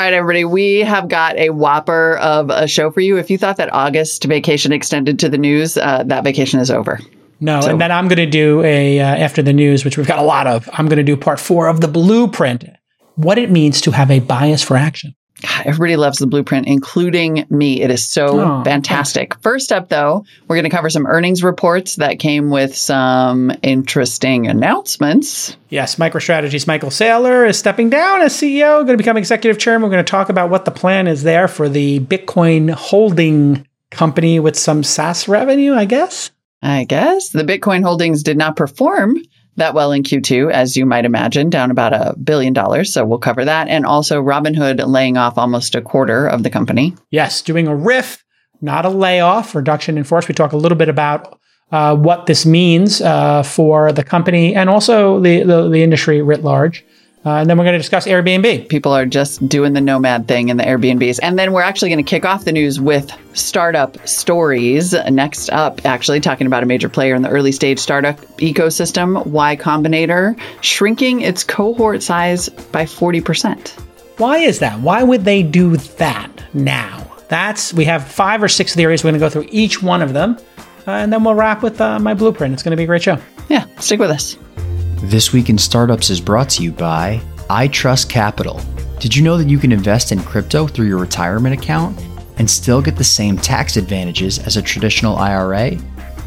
All right, everybody, we have got a whopper of a show for you. If you thought that August vacation extended to the news, uh, that vacation is over. No, so, and then I'm going to do a uh, after the news, which we've got a lot of. I'm going to do part four of the blueprint, what it means to have a bias for action. Everybody loves the blueprint, including me. It is so oh, fantastic. Thanks. First up, though, we're going to cover some earnings reports that came with some interesting announcements. Yes, MicroStrategy's Michael Saylor is stepping down as CEO, going to become executive chairman. We're going to talk about what the plan is there for the Bitcoin holding company with some SaaS revenue, I guess. I guess the Bitcoin holdings did not perform that well in Q2, as you might imagine, down about a billion dollars. So we'll cover that. And also Robinhood laying off almost a quarter of the company. Yes, doing a RIF, not a layoff, reduction in force. We talk a little bit about uh, what this means uh, for the company and also the, the, the industry writ large. Uh, and then we're going to discuss Airbnb. People are just doing the nomad thing in the Airbnbs. And then we're actually going to kick off the news with startup stories. Next up, actually, talking about a major player in the early stage startup ecosystem, Y Combinator, shrinking its cohort size by 40%. Why is that? Why would they do that now? That's, we have five or six theories. We're going to go through each one of them. Uh, and then we'll wrap with uh, my blueprint. It's going to be a great show. Yeah, stick with us. This Week in Startups is brought to you by iTrust Capital. Did you know that you can invest in crypto through your retirement account and still get the same tax advantages as a traditional IRA?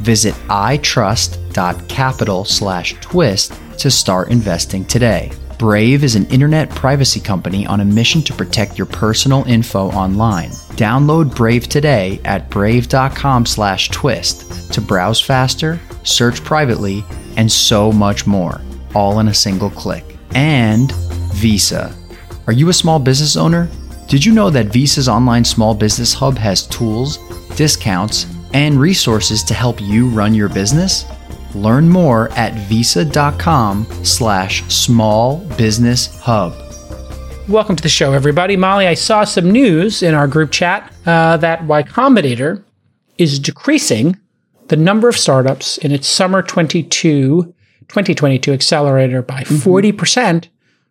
Visit itrust.capital/twist to start investing today. Brave is an internet privacy company on a mission to protect your personal info online. Download Brave today at brave.com/twist to browse faster, search privately, and so much more, all in a single click. And Visa. Are you a small business owner? Did you know that Visa's online small business hub has tools, discounts, and resources to help you run your business? Learn more at visa.com slash small business hub. Welcome to the show, everybody. Molly, I saw some news in our group chat uh, that Y Combinator is decreasing the number of startups in its summer 22, 2022 accelerator by mm-hmm. 40%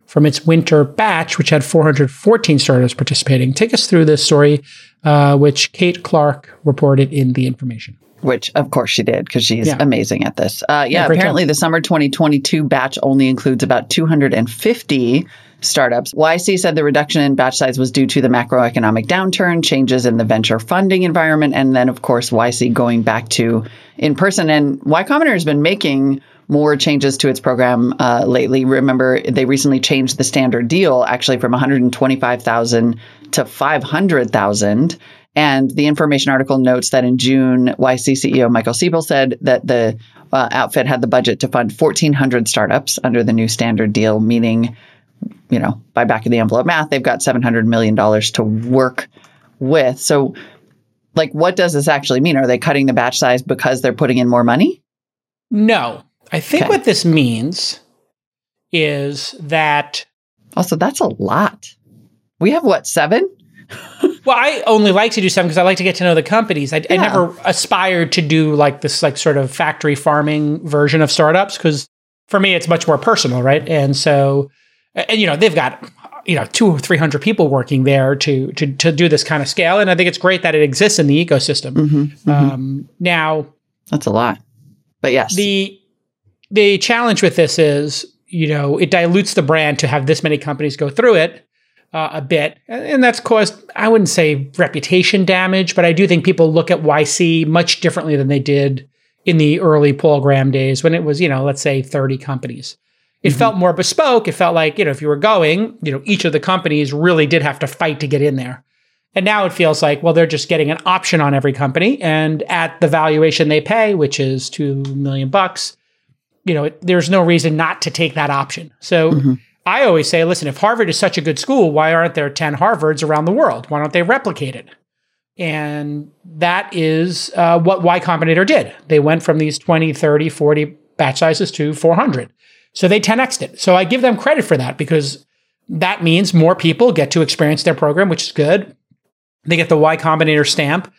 from its winter batch, which had 414 startups participating. Take us through this story, uh, which Kate Clark reported in The Information. Which, of course, she did because she's yeah. amazing at this. Uh, yeah, yeah apparently, the summer 2022 batch only includes about 250 startups. YC said the reduction in batch size was due to the macroeconomic downturn, changes in the venture funding environment, and then, of course, YC going back to in person. And Y Combinator has been making more changes to its program uh, lately. Remember, they recently changed the standard deal actually from 125,000 to 500,000. And the information article notes that in June, YC CEO Michael Seibel said that the uh, outfit had the budget to fund 1,400 startups under the new standard deal, meaning you know, by back of the envelope math, they've got $700 million to work with. So, like, what does this actually mean? Are they cutting the batch size because they're putting in more money? No. I think okay. what this means is that. Also, that's a lot. We have what, seven? well, I only like to do seven because I like to get to know the companies. I, yeah. I never aspired to do like this, like, sort of factory farming version of startups because for me, it's much more personal, right? And so and you know they've got you know two or three hundred people working there to to to do this kind of scale, and I think it's great that it exists in the ecosystem. Mm-hmm, mm-hmm. Um, now, that's a lot, but yes, the the challenge with this is you know it dilutes the brand to have this many companies go through it. Uh, a bit, and that's caused, I wouldn't say reputation damage, but I do think people look at YC much differently than they did in the early Paul Graham days when it was, you know, let's say 30 companies. It mm-hmm. felt more bespoke. It felt like, you know, if you were going, you know, each of the companies really did have to fight to get in there. And now it feels like, well, they're just getting an option on every company. And at the valuation they pay, which is two million bucks, you know, it, there's no reason not to take that option. So mm-hmm. I always say, listen, if Harvard is such a good school, why aren't there 10 Harvards around the world? Why don't they replicate it? And that is uh, what Y Combinator did. They went from these 20, 30, 40 batch sizes to 400. So they 10xed it. So I give them credit for that because that means more people get to experience their program, which is good. They get the Y Combinator stamp.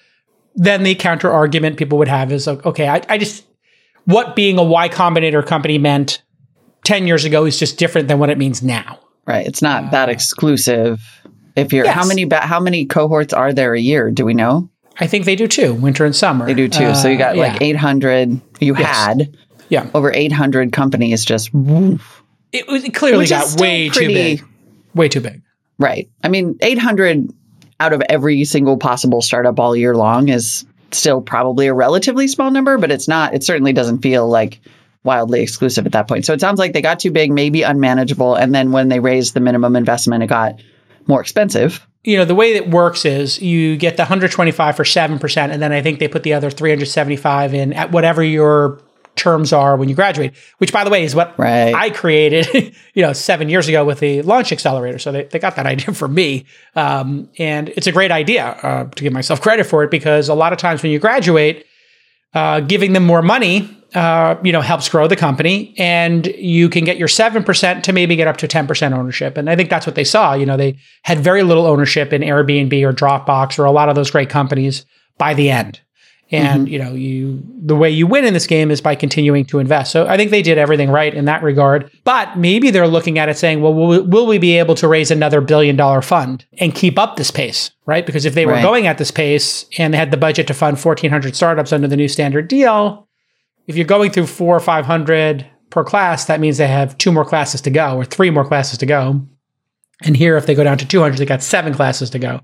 Then the counter argument people would have is okay, I, I just, what being a Y Combinator company meant 10 years ago is just different than what it means now. Right. It's not uh, that exclusive. If you're yes. how many how many cohorts are there a year? Do we know? I think they do too, winter and summer. They do too. Uh, so you got uh, like 800. You yes. had yeah over 800 companies just. Woof, it, it clearly got way pretty, too big. Way too big. Right. I mean, 800 out of every single possible startup all year long is still probably a relatively small number, but it's not. It certainly doesn't feel like wildly exclusive at that point. So it sounds like they got too big, maybe unmanageable, and then when they raised the minimum investment, it got more expensive. You know, the way it works is you get the 125 for 7%, and then I think they put the other 375 in at whatever your terms are when you graduate, which by the way is what right. I created, you know, seven years ago with the launch accelerator. So they, they got that idea from me. Um, and it's a great idea uh, to give myself credit for it because a lot of times when you graduate, uh, giving them more money uh, you know, helps grow the company, and you can get your seven percent to maybe get up to ten percent ownership. And I think that's what they saw. You know, they had very little ownership in Airbnb or Dropbox or a lot of those great companies by the end. And mm-hmm. you know, you the way you win in this game is by continuing to invest. So I think they did everything right in that regard. But maybe they're looking at it saying, well, will, will we be able to raise another billion dollar fund and keep up this pace? Right? Because if they were going at this pace and they had the budget to fund 1,400 startups under the new standard deal, if you're going through four or 500 per class, that means they have two more classes to go or three more classes to go. And here, if they go down to 200, they got seven classes to go.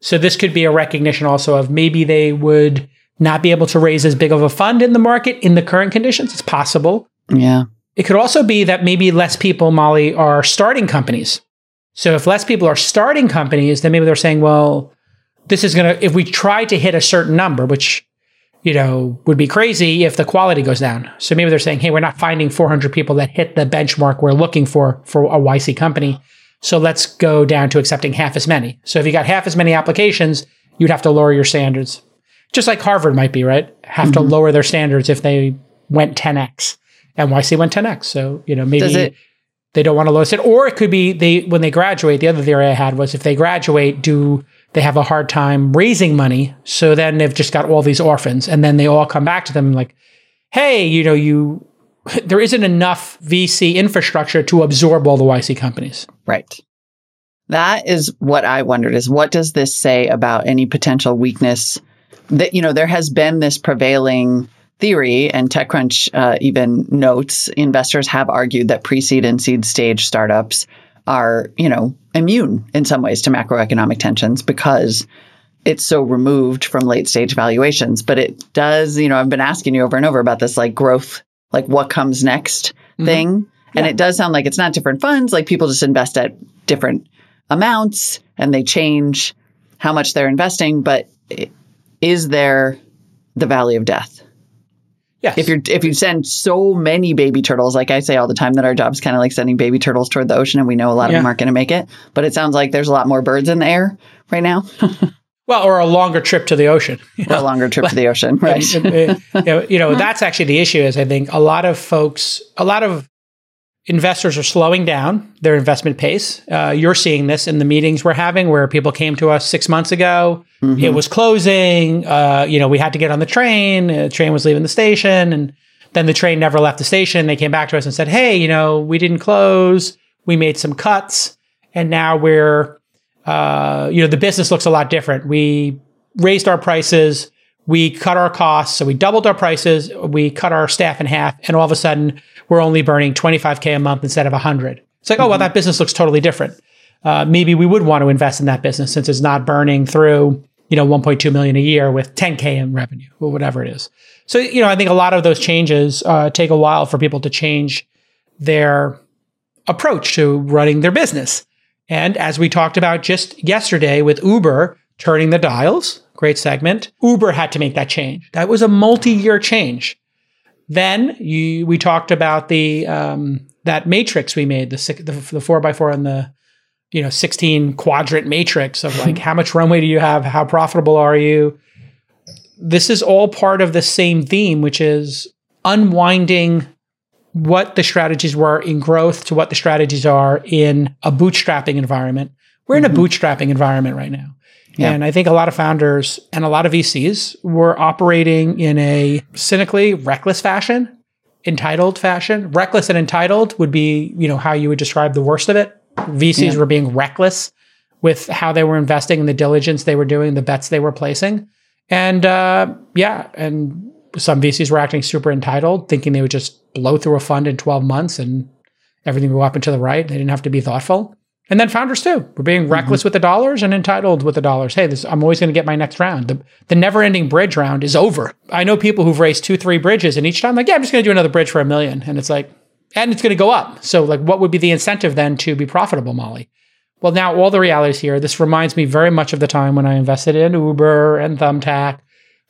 So this could be a recognition also of maybe they would not be able to raise as big of a fund in the market in the current conditions. It's possible. Yeah. It could also be that maybe less people, Molly, are starting companies. So if less people are starting companies, then maybe they're saying, well, this is going to, if we try to hit a certain number, which you know, would be crazy if the quality goes down. So maybe they're saying, hey, we're not finding 400 people that hit the benchmark we're looking for for a YC company. So let's go down to accepting half as many. So if you got half as many applications, you'd have to lower your standards. Just like Harvard might be, right? Have mm-hmm. to lower their standards if they went 10x. NYC went 10x. So, you know, maybe it, they don't want to lose it. Or it could be they when they graduate, the other theory I had was if they graduate, do they have a hard time raising money. So then they've just got all these orphans, and then they all come back to them like, hey, you know, you there isn't enough VC infrastructure to absorb all the YC companies. Right. That is what I wondered is what does this say about any potential weakness that you know there has been this prevailing theory and TechCrunch uh, even notes investors have argued that pre-seed and seed stage startups are, you know, immune in some ways to macroeconomic tensions because it's so removed from late stage valuations. But it does, you know, I've been asking you over and over about this like growth, like what comes next mm-hmm. thing. Yeah. And it does sound like it's not different funds, like people just invest at different amounts and they change how much they're investing. But is there the valley of death? Yes. If you're if you send so many baby turtles, like I say all the time, that our job's kind of like sending baby turtles toward the ocean, and we know a lot yeah. of them aren't going to make it. But it sounds like there's a lot more birds in the air right now. well, or a longer trip to the ocean. Or a longer trip to the ocean, right? you know, you know, uh-huh. that's actually the issue. Is I think a lot of folks, a lot of investors are slowing down their investment pace. Uh, you're seeing this in the meetings we're having where people came to us six months ago. Mm-hmm. It was closing. Uh, you know, we had to get on the train. The train was leaving the station. And then the train never left the station. They came back to us and said, hey, you know, we didn't close. We made some cuts. And now we're, uh, you know, the business looks a lot different. We raised our prices. We cut our costs. So we doubled our prices. We cut our staff in half. And all of a sudden, we're only burning 25K a month instead of 100. It's like, mm-hmm. oh, well, mm-hmm. that business looks totally different. Uh, maybe we would want to invest in that business since it's not burning through, you know, 1.2 million a year with 10K in revenue or whatever it is. So, you know, I think a lot of those changes uh, take a while for people to change their approach to running their business. And as we talked about just yesterday with Uber turning the dials, great segment, Uber had to make that change. That was a multi year change. Then you, we talked about the um, that matrix we made, the, the the four by four and the you know 16 quadrant matrix of like how much runway do you have, how profitable are you. This is all part of the same theme, which is unwinding what the strategies were in growth to what the strategies are in a bootstrapping environment. We're mm-hmm. in a mm-hmm. bootstrapping environment right now. Yeah. And I think a lot of founders and a lot of VCs were operating in a cynically reckless fashion, entitled fashion. Reckless and entitled would be, you know, how you would describe the worst of it. VCs yeah. were being reckless with how they were investing and the diligence they were doing, the bets they were placing. And uh, yeah, and some VCs were acting super entitled, thinking they would just blow through a fund in 12 months and everything would go up and to the right. They didn't have to be thoughtful. And then founders too. We're being mm-hmm. reckless with the dollars and entitled with the dollars. Hey, this, I'm always going to get my next round. The, the never ending bridge round is over. I know people who've raised two, three bridges, and each time, like, yeah, I'm just going to do another bridge for a million. And it's like, and it's going to go up. So, like, what would be the incentive then to be profitable, Molly? Well, now all the realities here. This reminds me very much of the time when I invested in Uber and Thumbtack,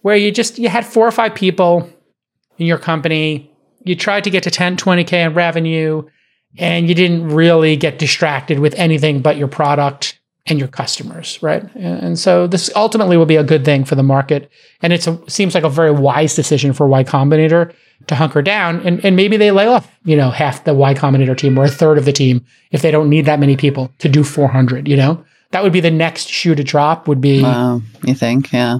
where you just you had four or five people in your company. You tried to get to 10, 20k in revenue and you didn't really get distracted with anything but your product and your customers, right? And so this ultimately will be a good thing for the market. And it seems like a very wise decision for Y Combinator to hunker down. And, and maybe they lay off, you know, half the Y Combinator team or a third of the team if they don't need that many people to do 400, you know? That would be the next shoe to drop would be. Wow, you think? Yeah.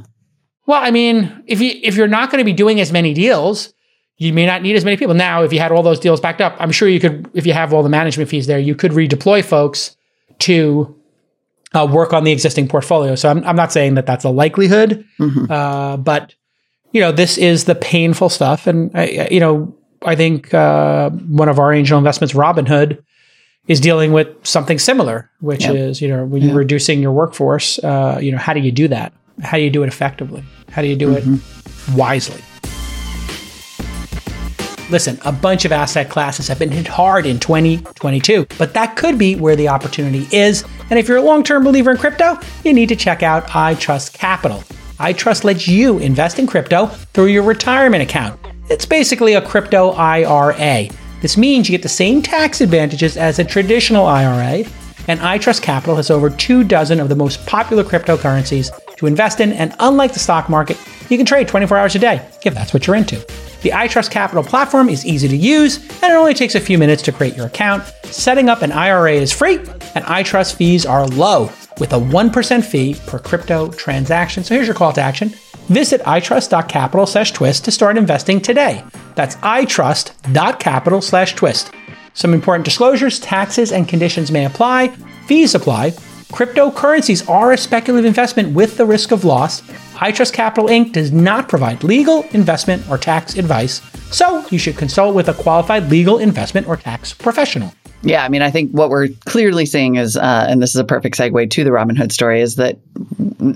Well, I mean, if you if you're not going to be doing as many deals, you may not need as many people. Now, if you had all those deals backed up, I'm sure you could, if you have all the management fees there, you could redeploy folks to uh, work on the existing portfolio. So I'm, I'm not saying that that's a likelihood, mm-hmm. uh, but you know, this is the painful stuff. And I, you know, I think uh, one of our angel investments, Robinhood, is dealing with something similar, which yep. is you know when you're reducing your workforce, uh, you know, how do you do that? How do you do it effectively? How do you do mm-hmm. it wisely? Listen, a bunch of asset classes have been hit hard in 2022, but that could be where the opportunity is. And if you're a long term believer in crypto, you need to check out iTrust Capital. iTrust lets you invest in crypto through your retirement account. It's basically a crypto IRA. This means you get the same tax advantages as a traditional IRA, and iTrust Capital has over two dozen of the most popular cryptocurrencies to invest in, and unlike the stock market, you can trade 24 hours a day if that's what you're into. The iTrust Capital platform is easy to use, and it only takes a few minutes to create your account. Setting up an IRA is free, and iTrust fees are low, with a 1% fee per crypto transaction. So here's your call to action. Visit itrust.capital slash twist to start investing today. That's itrust.capital slash twist. Some important disclosures, taxes, and conditions may apply. Fees apply. Cryptocurrencies are a speculative investment with the risk of loss. iTrust Capital Inc. does not provide legal, investment, or tax advice, so you should consult with a qualified legal, investment, or tax professional. Yeah, I mean, I think what we're clearly seeing is, uh, and this is a perfect segue to the Robinhood story, is that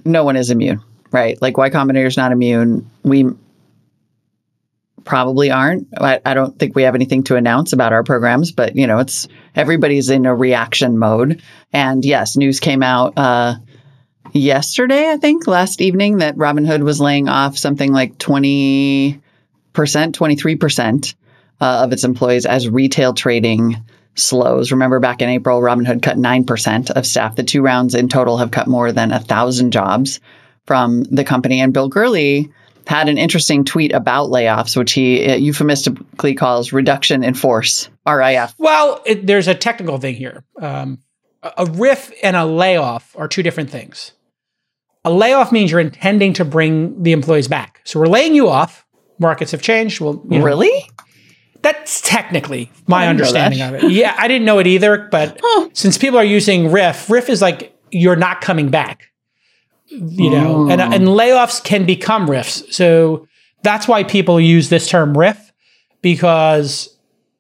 no one is immune, right? Like Y Combinator is not immune. We probably aren't. I, I, don't think we have anything to announce about our programs, but you know, it's everybody's in a reaction mode. And yes, news came out uh, yesterday, I think, last evening, that Robinhood was laying off something like twenty percent, twenty three percent uh, of its employees as retail trading slows. Remember back in April, Robinhood cut 9% of staff. The two rounds in total have cut more than a thousand jobs from the company. And Bill Gurley had an interesting tweet about layoffs, which he uh, euphemistically calls reduction in force, RIF. Well, it, there's a technical thing here. Um, a RIF and a layoff are two different things. A layoff means you're intending to bring the employees back. So we're laying you off. Markets have changed. Well, you know, really? That's technically my understanding of it. Yeah, I didn't know it either, but huh. since people are using RIF, RIF is like you're not coming back you know, and, and layoffs can become RIFs. So that's why people use this term RIF because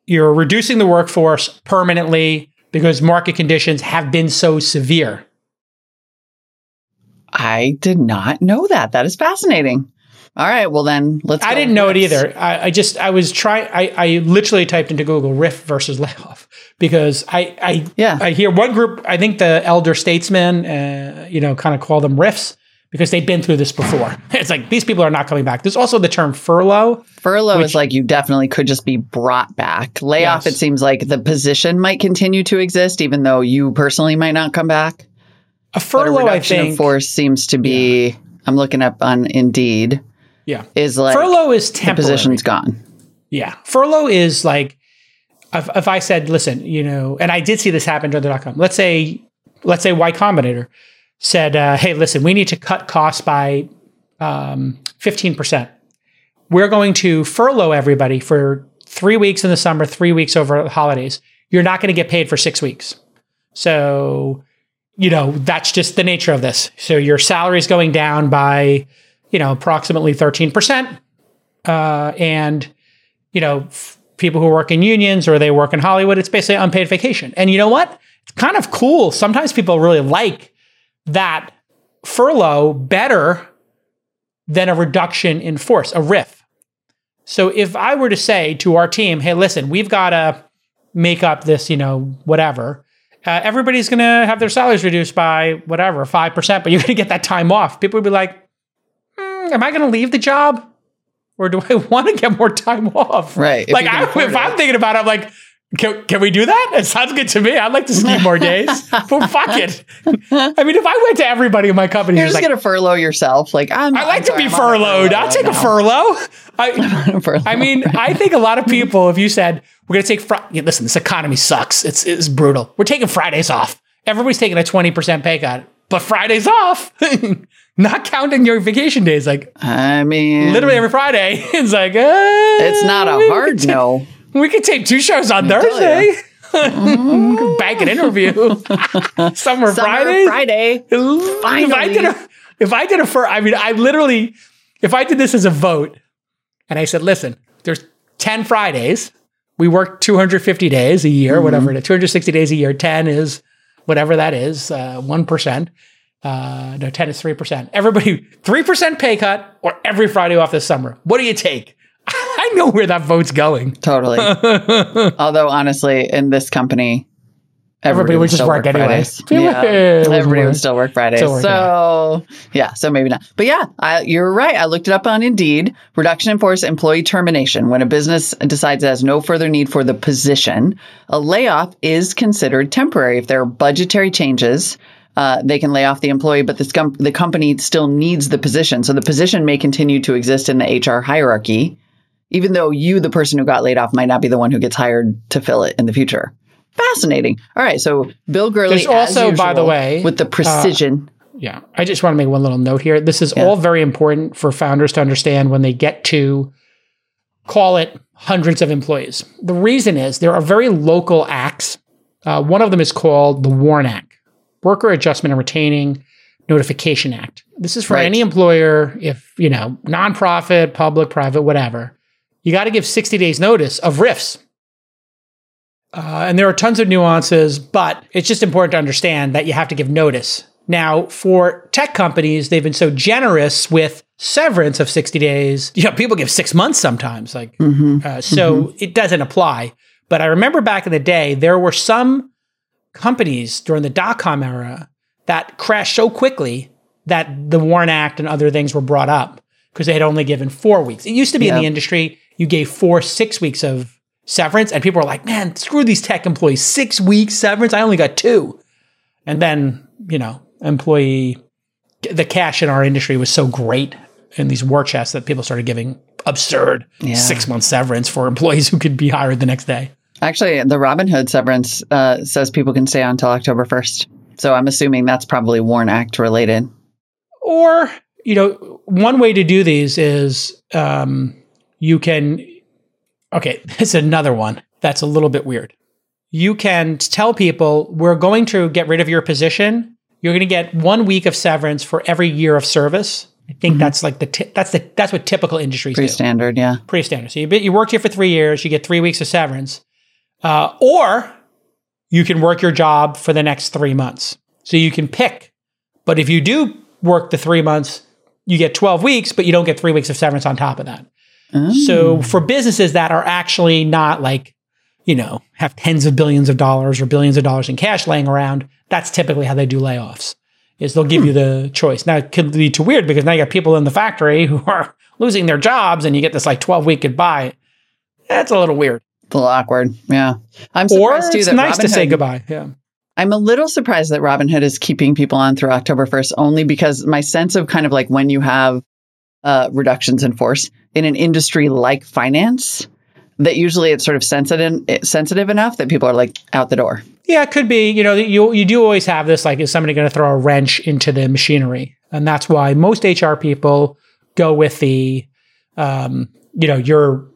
you're reducing the workforce permanently because market conditions have been so severe. I did not know that. That is fascinating. All right, well then let's. I didn't know it either. I, I, just I was trying. I, I literally typed into Google riff versus layoff because I I yeah I hear one group. I think the elder statesmen, uh, you know, kind of call them RIFs because they've been through this before. It's like these people are not coming back. There's also the term furlough. Furlough which, is like you definitely could just be brought back. Layoff, yes. it seems like the position might continue to exist, even though you personally might not come back. A furlough, a I think, force seems to be. Yeah. I'm looking up on Indeed. Yeah. Is like furlough is temporary. The position's gone. Yeah. Furlough is like if, if I said, listen, you know, and I did see this happen during the dot com. Let's say, let's say Y Combinator said, uh, hey, listen, we need to cut costs by um, 15%. We're going to furlough everybody for three weeks in the summer, three weeks over the holidays. You're not going to get paid for six weeks. So you know, that's just the nature of this. So your salary is going down by, you know, approximately 13%. Uh, and, you know, f- people who work in unions or they work in Hollywood, it's basically unpaid vacation. And you know what? It's kind of cool. Sometimes people really like that furlough better than a reduction in force, a RIF. So if I were to say to our team, hey, listen, we've got to make up this, you know, whatever, uh, everybody's going to have their salaries reduced by whatever, 5%, but you're going to get that time off. People would be like, mm, am I going to leave the job? Or do I want to get more time off? Right. Like, I, if I'm thinking about it, I'm like, can, can we do that? It sounds good to me. I'd like to ski more days. but fuck it. I mean, if I went to everybody in my company, you're just like, gonna furlough yourself. Like I'm. I like to be furloughed. I'll take a furlough. I, furlough. I mean, I think a lot of people, if you said we're gonna take, fr- yeah, listen, this economy sucks. It's it's brutal. We're taking Fridays off. Everybody's taking a twenty percent pay cut, but Fridays off. Not counting your vacation days, like I mean, literally every Friday. It's like uh, it's not a hard no. We could tape two shows on Thursday. Back an interview. Summer, Summer Fridays. Friday. Finally. If I did a, if I did a fur, I mean, I literally, if I did this as a vote, and I said, listen, there's ten Fridays. We work 250 days a year, whatever it is, 260 days a year. 10 is whatever that is, uh, 1%. Uh, no, 10 is 3%. Everybody, 3% pay cut or every Friday off this summer. What do you take? I know where that vote's going. Totally. Although honestly, in this company, Everybody would just work anyways. Fridays. Yeah, everybody would still work Fridays. Still work, so yeah, so maybe not. But yeah, I, you're right. I looked it up on Indeed. Reduction in force employee termination. When a business decides it has no further need for the position, a layoff is considered temporary. If there are budgetary changes. Uh, they can lay off the employee, but com- the company still needs the position. So the position may continue to exist in the HR hierarchy, even though you, the person who got laid off, might not be the one who gets hired to fill it in the future. Fascinating. All right, so Bill Gurley. There's also, as by the way, with the precision. Yeah. I just want to make one little note here. This is Yeah. all very important for founders to understand when they get to call it hundreds of employees. The reason is there are very local acts. Uh, one of them is called the WARN Act, Worker Adjustment and Retaining Notification Act. This is for Right. any employer, if, you know, nonprofit, public, private, whatever. You got to give 60 days notice of RIFs. Uh, and there are tons of nuances, but it's just important to understand that you have to give notice. Now, for tech companies, they've been so generous with severance of 60 days. You know, people give six months sometimes. Like, Mm-hmm. uh, so it doesn't apply. But I remember back in the day, there were some companies during the dot com era that crashed so quickly that the WARN Act and other things were brought up because they had only given four weeks. It used to be in the industry, you gave four, six weeks of severance, and people were like, man, screw these tech employees. Six weeks severance? I only got two. And then, you know, employee, the cash in our industry was so great in these war chests that people started giving absurd Yeah. six month severance for employees who could be hired the next day. Actually, the Robinhood severance uh, says people can stay on until October 1st. So I'm assuming that's probably WARN Act related. Or, you know, one way to do these is um, you can, okay, it's another one that's a little bit weird. You can tell people, we're going to get rid of your position. You're going to get one week of severance for every year of service. I think that's like the ti- that's the that's what typical industries Pretty do. standard, yeah. Pretty standard. So you you worked here for three years, you get three weeks of severance, uh, or you can work your job for the next three months. So you can pick. But if you do work the three months, you get twelve weeks, but you don't get three weeks of severance on top of that. So for businesses that are actually not like, you know, have tens of billions of dollars or billions of dollars in cash laying around, that's typically how they do layoffs. Is they'll give you the choice. Now it could lead to weird because now you got people in the factory who are losing their jobs and you get this like 12 week goodbye. That's a little weird. It's a little awkward. Yeah. I'm Or surprised too it's that nice to say goodbye. Yeah. I'm a little surprised that Robinhood is keeping people on through October 1st only because my sense of kind of like when you have uh, reductions in force in an industry like finance, that usually it's sort of sensitive sensitive enough that people are like out the door. Yeah, it could be. You know, you you do always have this like, is somebody going to throw a wrench into the machinery? And that's why most HR people go with the, um, you know, you're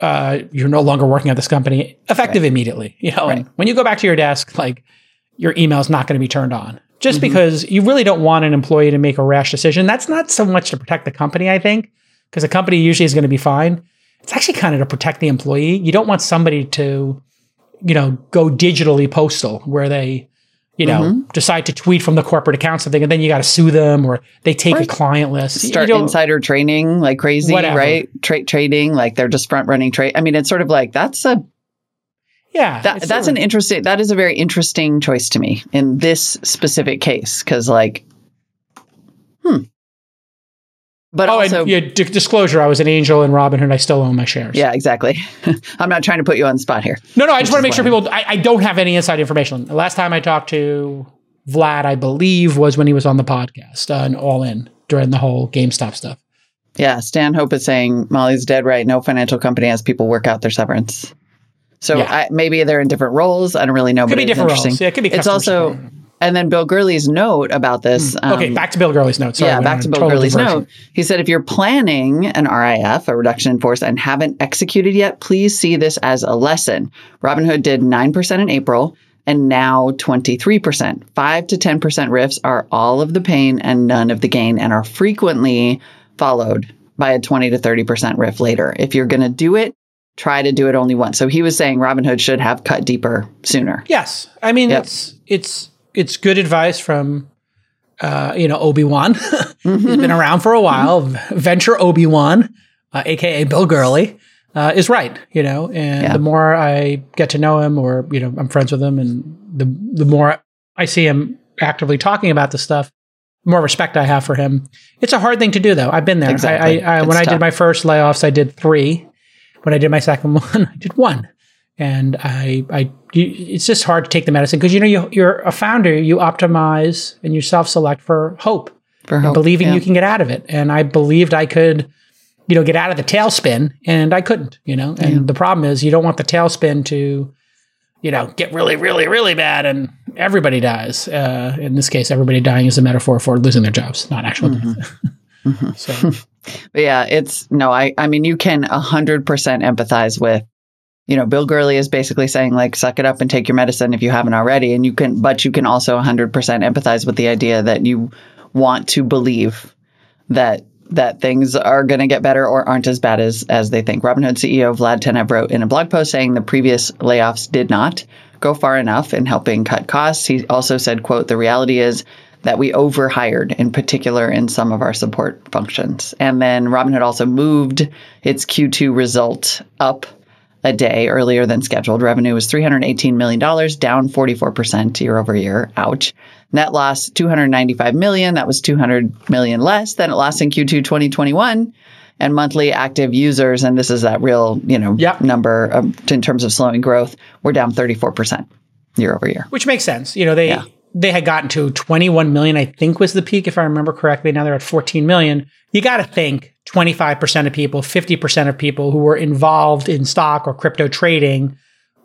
uh, you're no longer working at this company effective immediately. You know, and when you go back to your desk, like your email's not going to be turned on just mm-hmm. because you really don't want an employee to make a rash decision. That's not so much to protect the company, I think, because the company usually is going to be fine. It's actually kind of to protect the employee. You don't want somebody to, you know, go digitally postal where they, you know, mm-hmm. decide to tweet from the corporate account something and then you got to sue them or they take right. a client list. Start insider trading like crazy, whatever. right? Trade trading, like they're just front running trade. I mean, it's sort of like that's a yeah, that, that's an interesting. That is a very interesting choice to me in this specific case because, like, hmm. But oh, also, and, yeah, d- disclosure: I was an angel in Robinhood. I still own my shares. Yeah, exactly. I'm not trying to put you on the spot here. No, no. I just want to make sure people. I, I, don't have any inside information. The last time I talked to Vlad, I believe, was when he was on the podcast uh, and all in during the whole GameStop stuff. Yeah, Stan Hope is saying Molly's dead right. No financial company has people work out their severance. So yeah. I, maybe they're in different roles. I don't really know. Could be different roles. Yeah, it could be. It's also. And then Bill Gurley's note about this. Mm. Okay, um, back to Bill Gurley's note. Sorry, yeah, back to Bill Gurley's diversion. note. He said, if you're planning an RIF, a reduction in force, and haven't executed yet, please see this as a lesson. Robinhood did 9% in April and now 23%. 5 to 10% RIFs are all of the pain and none of the gain and are frequently followed by a 20 to 30% RIF later. If you're going to do it, try to do it only once. So he was saying Robinhood should have cut deeper sooner. Yes, I mean yep. it's it's it's good advice from uh, you know Obi Wan. mm-hmm. He's been around for a while. Mm-hmm. Venture Obi Wan, uh, aka Bill Gurley, uh, is right. You know, and yeah. the more I get to know him, or you know, I'm friends with him, and the the more I see him actively talking about the stuff, more respect I have for him. It's a hard thing to do, though. I've been there. Exactly. I, I, I when tough. I did my first layoffs, I did three when I did my second one, I did one. And I, I, it's just hard to take the medicine because you know you, you're a founder. You optimize and you self-select for hope, for hope, believing yeah. you can get out of it. And I believed I could, you know, get out of the tailspin, and I couldn't. You know, and yeah. the problem is you don't want the tailspin to, you know, get really, really, really bad, and everybody dies. Uh, in this case, everybody dying is a metaphor for losing their jobs, not actual mm-hmm. death. mm-hmm. So. Yeah, it's no, I, I mean, you can 100% empathize with, you know, Bill Gurley is basically saying, like, suck it up and take your medicine if you haven't already. And you can, but you can also 100% empathize with the idea that you want to believe that that things are going to get better or aren't as bad as as they think. Robinhood CEO Vlad Tenev wrote in a blog post saying the previous layoffs did not go far enough in helping cut costs. He also said, quote, the reality is that we overhired, in particular in some of our support functions. And then Robinhood also moved its Q2 result up a day earlier than scheduled. Revenue was $318 million, down 44% year over year. Ouch. Net loss 295 million. That was 200 million less than it lost in Q2 2021. And monthly active users, and this is that real, you know, yep. number um, in terms of slowing growth, we're down 34% year over year. Which makes sense. You know, they yeah they had gotten to 21 million, I think was the peak, if I remember correctly. Now they're at 14 million. You got to think 25% of people, 50% of people who were involved in stock or crypto trading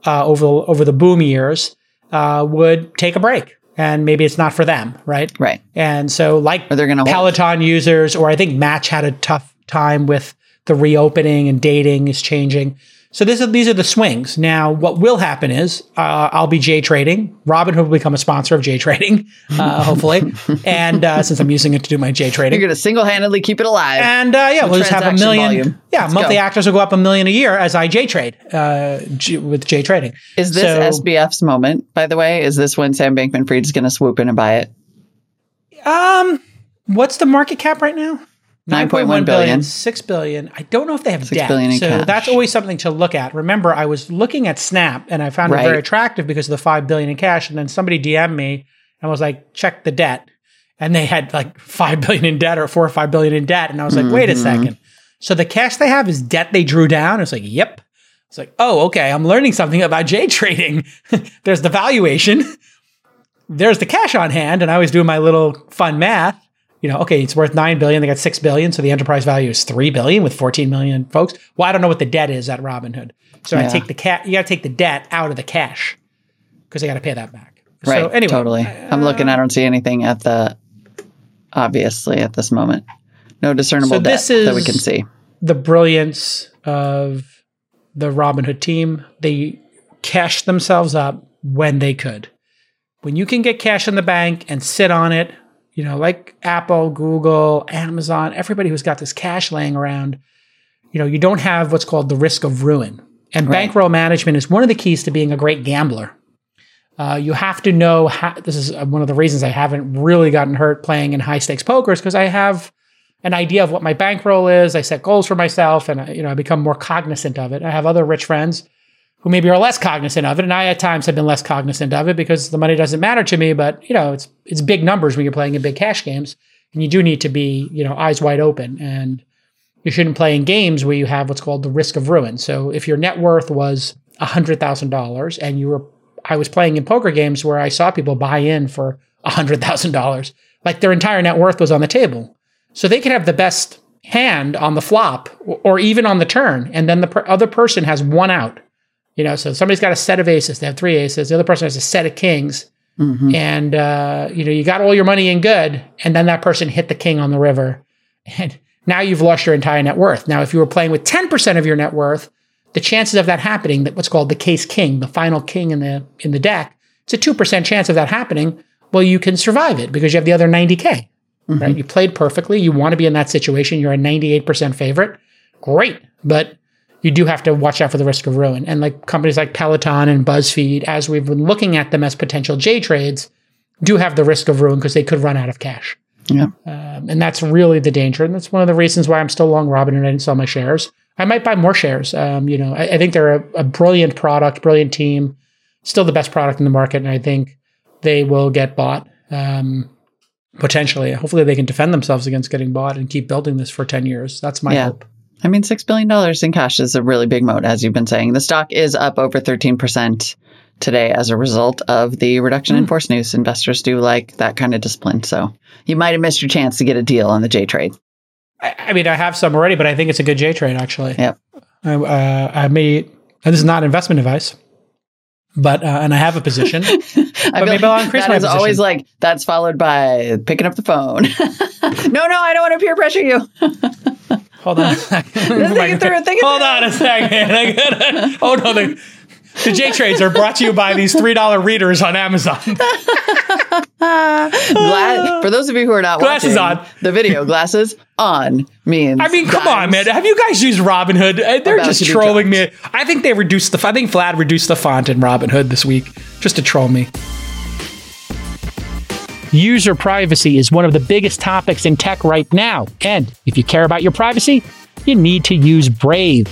uh, over, the, over the boom years uh, would take a break. And maybe it's not for them, right? Right. And so, like or they're gonna Peloton hold. users, or I think Match had a tough time with the reopening and dating is changing. So this is, these are the swings. Now, what will happen is uh, I'll be J trading. Robinhood will become a sponsor of J trading, uh, hopefully. and uh, since I'm using it to do my J trading, you're going to single handedly keep it alive. And uh, yeah, we'll just have a million. Volume. Yeah, Let's monthly go. actors will go up a million a year as I J trade uh, G- with J trading. Is this so, SBF's moment? By the way, is this when Sam Bankman-Fried is going to swoop in and buy it? Um, what's the market cap right now? 9.1 billion. 6 billion. I don't know if they have 6 debt. Billion so cash. that's always something to look at. Remember, I was looking at Snap and I found right. it very attractive because of the 5 billion in cash. And then somebody DM'd me and was like, check the debt. And they had like 5 billion in debt or 4 or 5 billion in debt. And I was like, mm-hmm. wait a mm-hmm. second. So the cash they have is debt they drew down. It's like, yep. It's like, oh, okay. I'm learning something about J trading. There's the valuation. There's the cash on hand. And I was doing my little fun math you know, okay, it's worth nine billion. They got six billion, so the enterprise value is three billion with 14 million folks. Well, I don't know what the debt is at Robinhood, so yeah. I take the cat. You got to take the debt out of the cash because they got to pay that back. Right. So anyway, totally. Uh, I'm looking. I don't see anything at the obviously at this moment. No discernible so debt that we can see. The brilliance of the Robinhood team. They cashed themselves up when they could when you can get cash in the bank and sit on it, you know, like Apple, Google, Amazon, everybody who's got this cash laying around, you know, you don't have what's called the risk of ruin. And right. bankroll management is one of the keys to being a great gambler. Uh, you have to know how, this is one of the reasons I haven't really gotten hurt playing in high stakes poker is because I have an idea of what my bankroll is. I set goals for myself and, you know, I become more cognizant of it. I have other rich friends who maybe are less cognizant of it. And I at times have been less cognizant of it because the money doesn't matter to me, but you know, it's, it's big numbers when you're playing in big cash games and you do need to be, you know, eyes wide open and you shouldn't play in games where you have what's called the risk of ruin. So if your net worth was $100,000 and you were I was playing in poker games where I saw people buy in for $100,000. Like their entire net worth was on the table. So they could have the best hand on the flop or even on the turn. And then the per- other person has one out. You know, so somebody's got a set of aces, they have three aces. The other person has a set of kings. Mm-hmm. And, uh, you know, you got all your money in good. And then that person hit the king on the river. And now you've lost your entire net worth. Now, if you were playing with 10% of your net worth, the chances of that happening, that what's called the case king, the final king in the in the deck, it's a two percent chance of that happening. Well, you can survive it because you have the other 90k. Mm-hmm. Right? You played perfectly. You want to be in that situation. You're a 98% favorite. Great, but you do have to watch out for the risk of ruin. And like companies like Peloton and BuzzFeed, as we've been looking at them as potential J trades, do have the risk of ruin because they could run out of cash. Yeah. Um, and that's really the danger. And that's one of the reasons why I'm still long Robin and I didn't sell my shares. I might buy more shares. Um, you know, I, I think they're a, a, brilliant product, brilliant team, still the best product in the market, and I think they will get bought um, potentially. Hopefully, they can defend themselves against getting bought and keep building this for ten years. That's my yeah. hope. I mean, six billion dollars in cash is a really big moat, as you've been saying. The stock is up over thirteen percent today as a result of the reduction mm. in hmm. force news. Investors do like that kind of discipline, so you might have missed your chance to get a deal on the J trade. I, I, mean, I have some already, but I think it's a good J trade actually. Yep. I, uh, I may. This is not investment advice, but uh, and I have a position. I but maybe like I'll increase my position. always like that's followed by picking up the phone. no, no, I don't want to peer pressure you. Hold on a second. Hold on a second. I gotta, oh no, the, the J trades are brought to you by these three dollar readers on Amazon. Gla- for those of you who are not glasses watching on. the video, glasses on means. I mean, come on, man. Have you guys used Robinhood? Uh, they're just trolling me. I think they reduced the. I think Vlad reduced the font in Robinhood this week just to troll me. User privacy is one of the biggest topics in tech right now. And if you care about your privacy, you need to use Brave.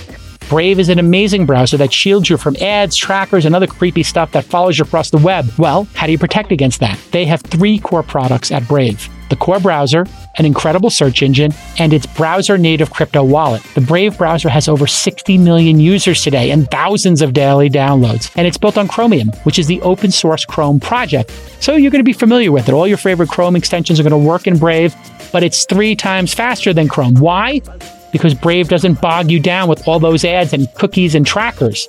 Brave is an amazing browser that shields you from ads, trackers, and other creepy stuff that follows you across the web. Well, how do you protect against that? They have three core products at Brave the core browser, an incredible search engine, and its browser native crypto wallet. The Brave browser has over 60 million users today and thousands of daily downloads. And it's built on Chromium, which is the open source Chrome project. So you're going to be familiar with it. All your favorite Chrome extensions are going to work in Brave, but it's three times faster than Chrome. Why? because Brave doesn't bog you down with all those ads and cookies and trackers.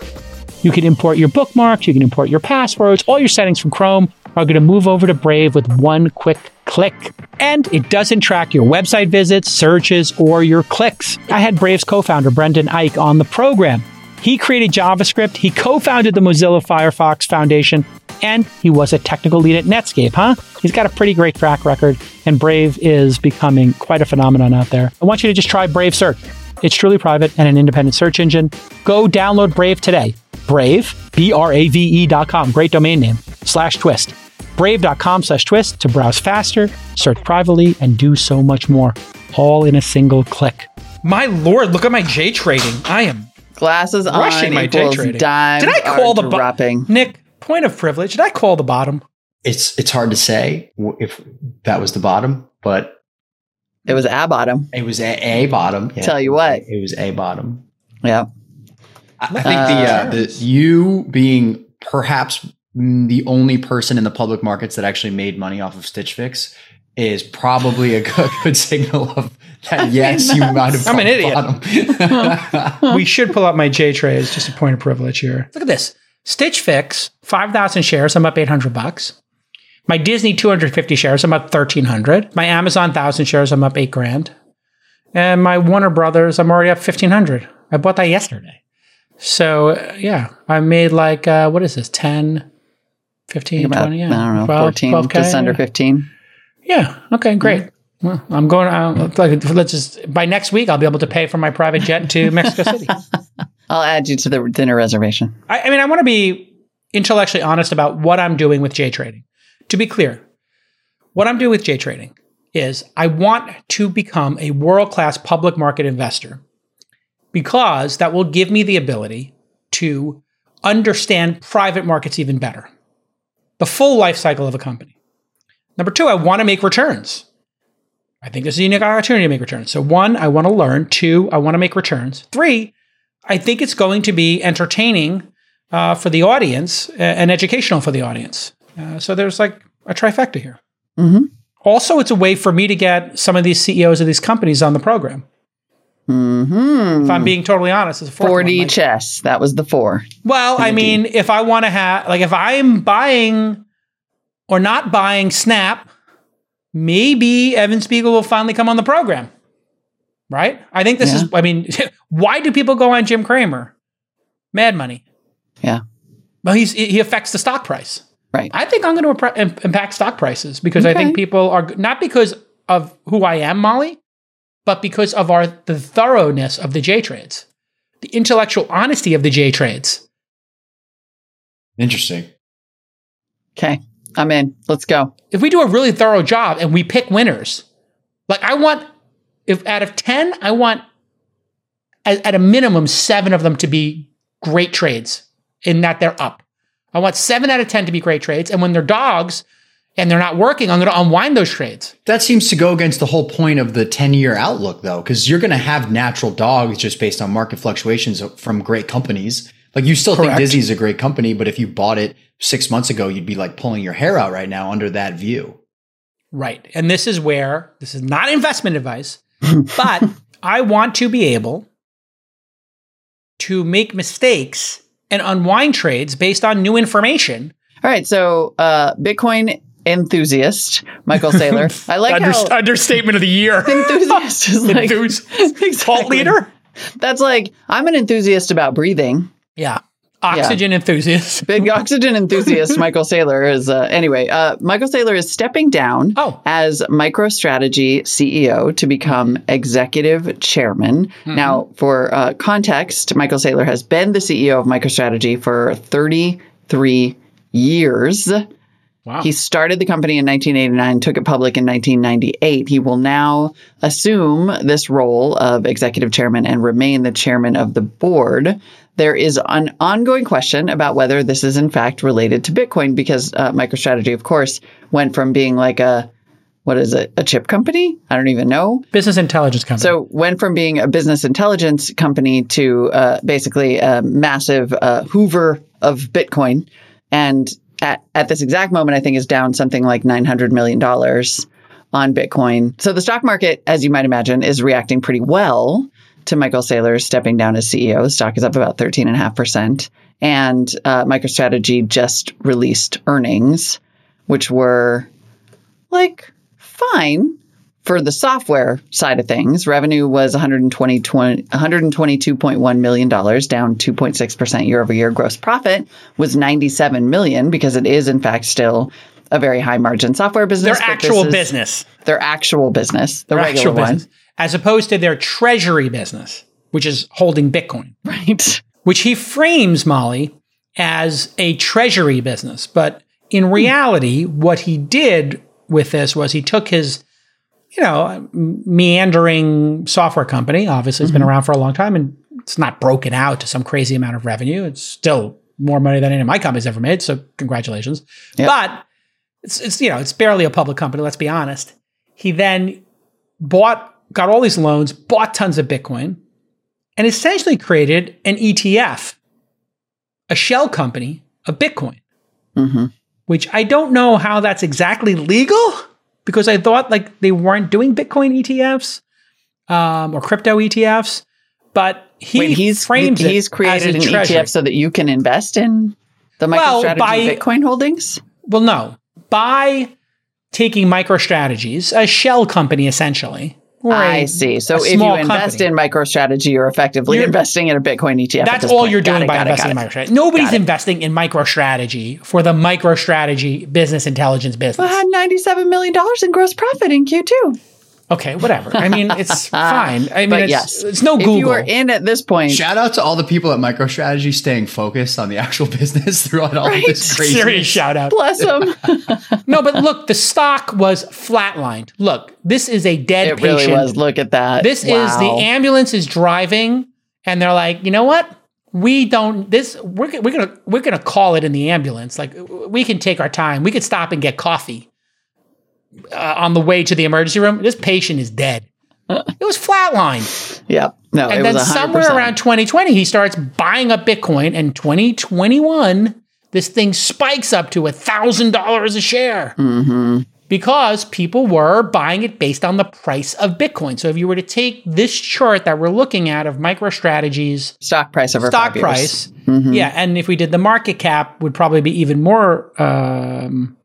You can import your bookmarks, you can import your passwords, all your settings from Chrome are going to move over to Brave with one quick click. And it doesn't track your website visits, searches, or your clicks. I had Brave's co founder, Brendan Eich, on the program. He created JavaScript, he co founded the Mozilla Firefox Foundation, and he was a technical lead at Netscape, huh? He's got a pretty great track record, and Brave is becoming quite a phenomenon out there. I want you to just try Brave Search. It's truly private and an independent search engine. Go download Brave today. Brave, B R A V E dot com, great domain name, slash twist. Brave.com slash twist to browse faster, search privately, and do so much more, all in a single click. My lord, look at my J trading. I am Glasses Rushing on my day trading. Did I call the dropping? Nick, point of privilege. Did I call the bottom? It's it's hard to say if that was the bottom, but it was a bottom. It was a, a bottom. Yeah. Tell you what, it was a bottom. Yeah. I, I think uh, the uh, the you being perhaps the only person in the public markets that actually made money off of Stitch Fix is probably a good, good signal of that. Yes, you might have. I'm an idiot. we should pull up my J trades. Just a point of privilege here. Look at this. Stitch Fix, five thousand shares. I'm up eight hundred bucks. My Disney 250 shares. I'm up 1300. My Amazon 1000 shares. I'm up eight grand. And my Warner Brothers. I'm already up 1500. I bought that yesterday. So uh, yeah, I made like uh, what is this 10 15, about, 20, yeah. I don't know, 12, 14, 12K, just under 15. Yeah. Okay, great. Mm-hmm. Well, I'm going. Uh, let's just by next week I'll be able to pay for my private jet to Mexico City. I'll add you to the dinner reservation. I, I mean, I want to be intellectually honest about what I'm doing with J trading. To be clear, what I'm doing with J trading is I want to become a world class public market investor because that will give me the ability to understand private markets even better, the full life cycle of a company. Number two, I want to make returns. I think this is a unique opportunity to make returns. So, one, I want to learn. Two, I want to make returns. Three, I think it's going to be entertaining uh, for the audience and educational for the audience. Uh, so, there's like a trifecta here. Mm-hmm. Also, it's a way for me to get some of these CEOs of these companies on the program. Mm-hmm. If I'm being totally honest, it's a 4D like, chess. That was the four. Well, I mean, if I want to have, like, if I'm buying or not buying Snap maybe Evan Spiegel will finally come on the program. Right? I think this yeah. is, I mean, why do people go on Jim Cramer? Mad money. Yeah. Well, he's, he affects the stock price. Right. I think I'm going to impact stock prices because okay. I think people are not because of who I am, Molly, but because of our the thoroughness of the J trades, the intellectual honesty of the J trades. Interesting. Okay. I'm in. Let's go. If we do a really thorough job and we pick winners, like I want, if out of 10, I want at, at a minimum seven of them to be great trades in that they're up. I want seven out of 10 to be great trades. And when they're dogs and they're not working, I'm going to unwind those trades. That seems to go against the whole point of the 10 year outlook, though, because you're going to have natural dogs just based on market fluctuations from great companies. Like you still Correct. think Disney's a great company, but if you bought it six months ago, you'd be like pulling your hair out right now under that view. Right. And this is where this is not investment advice, but I want to be able to make mistakes and unwind trades based on new information. All right. So, uh, Bitcoin enthusiast, Michael Saylor. I like Under- how understatement of the year. Enthusiast is like exactly. cult leader. That's like I'm an enthusiast about breathing. Yeah. Oxygen yeah. enthusiast. Big oxygen enthusiast Michael Saylor is uh, anyway. Uh, Michael Saylor is stepping down oh. as MicroStrategy CEO to become executive chairman. Mm-hmm. Now, for uh, context, Michael Saylor has been the CEO of MicroStrategy for 33 years. Wow. He started the company in 1989, took it public in 1998. He will now assume this role of executive chairman and remain the chairman of the board. There is an ongoing question about whether this is in fact related to Bitcoin because uh, MicroStrategy, of course, went from being like a what is it, a chip company? I don't even know. Business intelligence company. So went from being a business intelligence company to uh, basically a massive uh, Hoover of Bitcoin. And at, at this exact moment, I think is down something like $900 million on Bitcoin. So the stock market, as you might imagine, is reacting pretty well to Michael Saylor stepping down as CEO. The stock is up about 13.5%. And uh, MicroStrategy just released earnings, which were like fine for the software side of things, revenue was 120, 20, $122.1 million, down 2.6% year over year. Gross profit was 97 million because it is in fact still a very high margin software business. Their actual business. Their actual business, the their regular one. Business, as opposed to their treasury business, which is holding Bitcoin. Right. Which he frames, Molly, as a treasury business. But in hmm. reality, what he did with this was he took his you know, meandering software company. Obviously, it's mm-hmm. been around for a long time and it's not broken out to some crazy amount of revenue. It's still more money than any of my companies ever made. So congratulations. Yep. But it's, it's, you know, it's barely a public company. Let's be honest. He then bought, got all these loans, bought tons of Bitcoin and essentially created an ETF, a shell company of Bitcoin, mm-hmm. which I don't know how that's exactly legal because I thought like they weren't doing Bitcoin ETFs um, or crypto ETFs, but he Wait, he's frames he's created an treasury. ETF so that you can invest in the MicroStrategy well, by, Bitcoin holdings. Well, no, by taking MicroStrategies, a shell company essentially, I see. So if you invest company. in MicroStrategy, you're effectively you're, investing in a Bitcoin ETF. That's all point. you're doing got by it, investing in MicroStrategy. Nobody's investing in MicroStrategy for the MicroStrategy business intelligence business. Well, had $97 million in gross profit in Q2. Okay, whatever. I mean, it's fine. I mean, it's, yes. it's no Google. If you are in at this point, shout out to all the people at MicroStrategy staying focused on the actual business throughout all right? of this crazy. Serious shout out. Bless them. no, but look, the stock was flatlined. Look, this is a dead it patient. really was. Look at that. This wow. is the ambulance is driving, and they're like, you know what? We don't. This we're we're gonna we're gonna call it in the ambulance. Like we can take our time. We could stop and get coffee uh, on the way to the emergency room. This patient is dead. it was flatlined. Yep. No, and then somewhere around 2020, he starts buying up Bitcoin, and 2021, this thing spikes up to a thousand dollars a share. Mm-hmm. Because people were buying it based on the price of Bitcoin. So if you were to take this chart that we're looking at of MicroStrategy's stock price over stock price, mm-hmm. yeah, and if we did the market cap, would probably be even more um,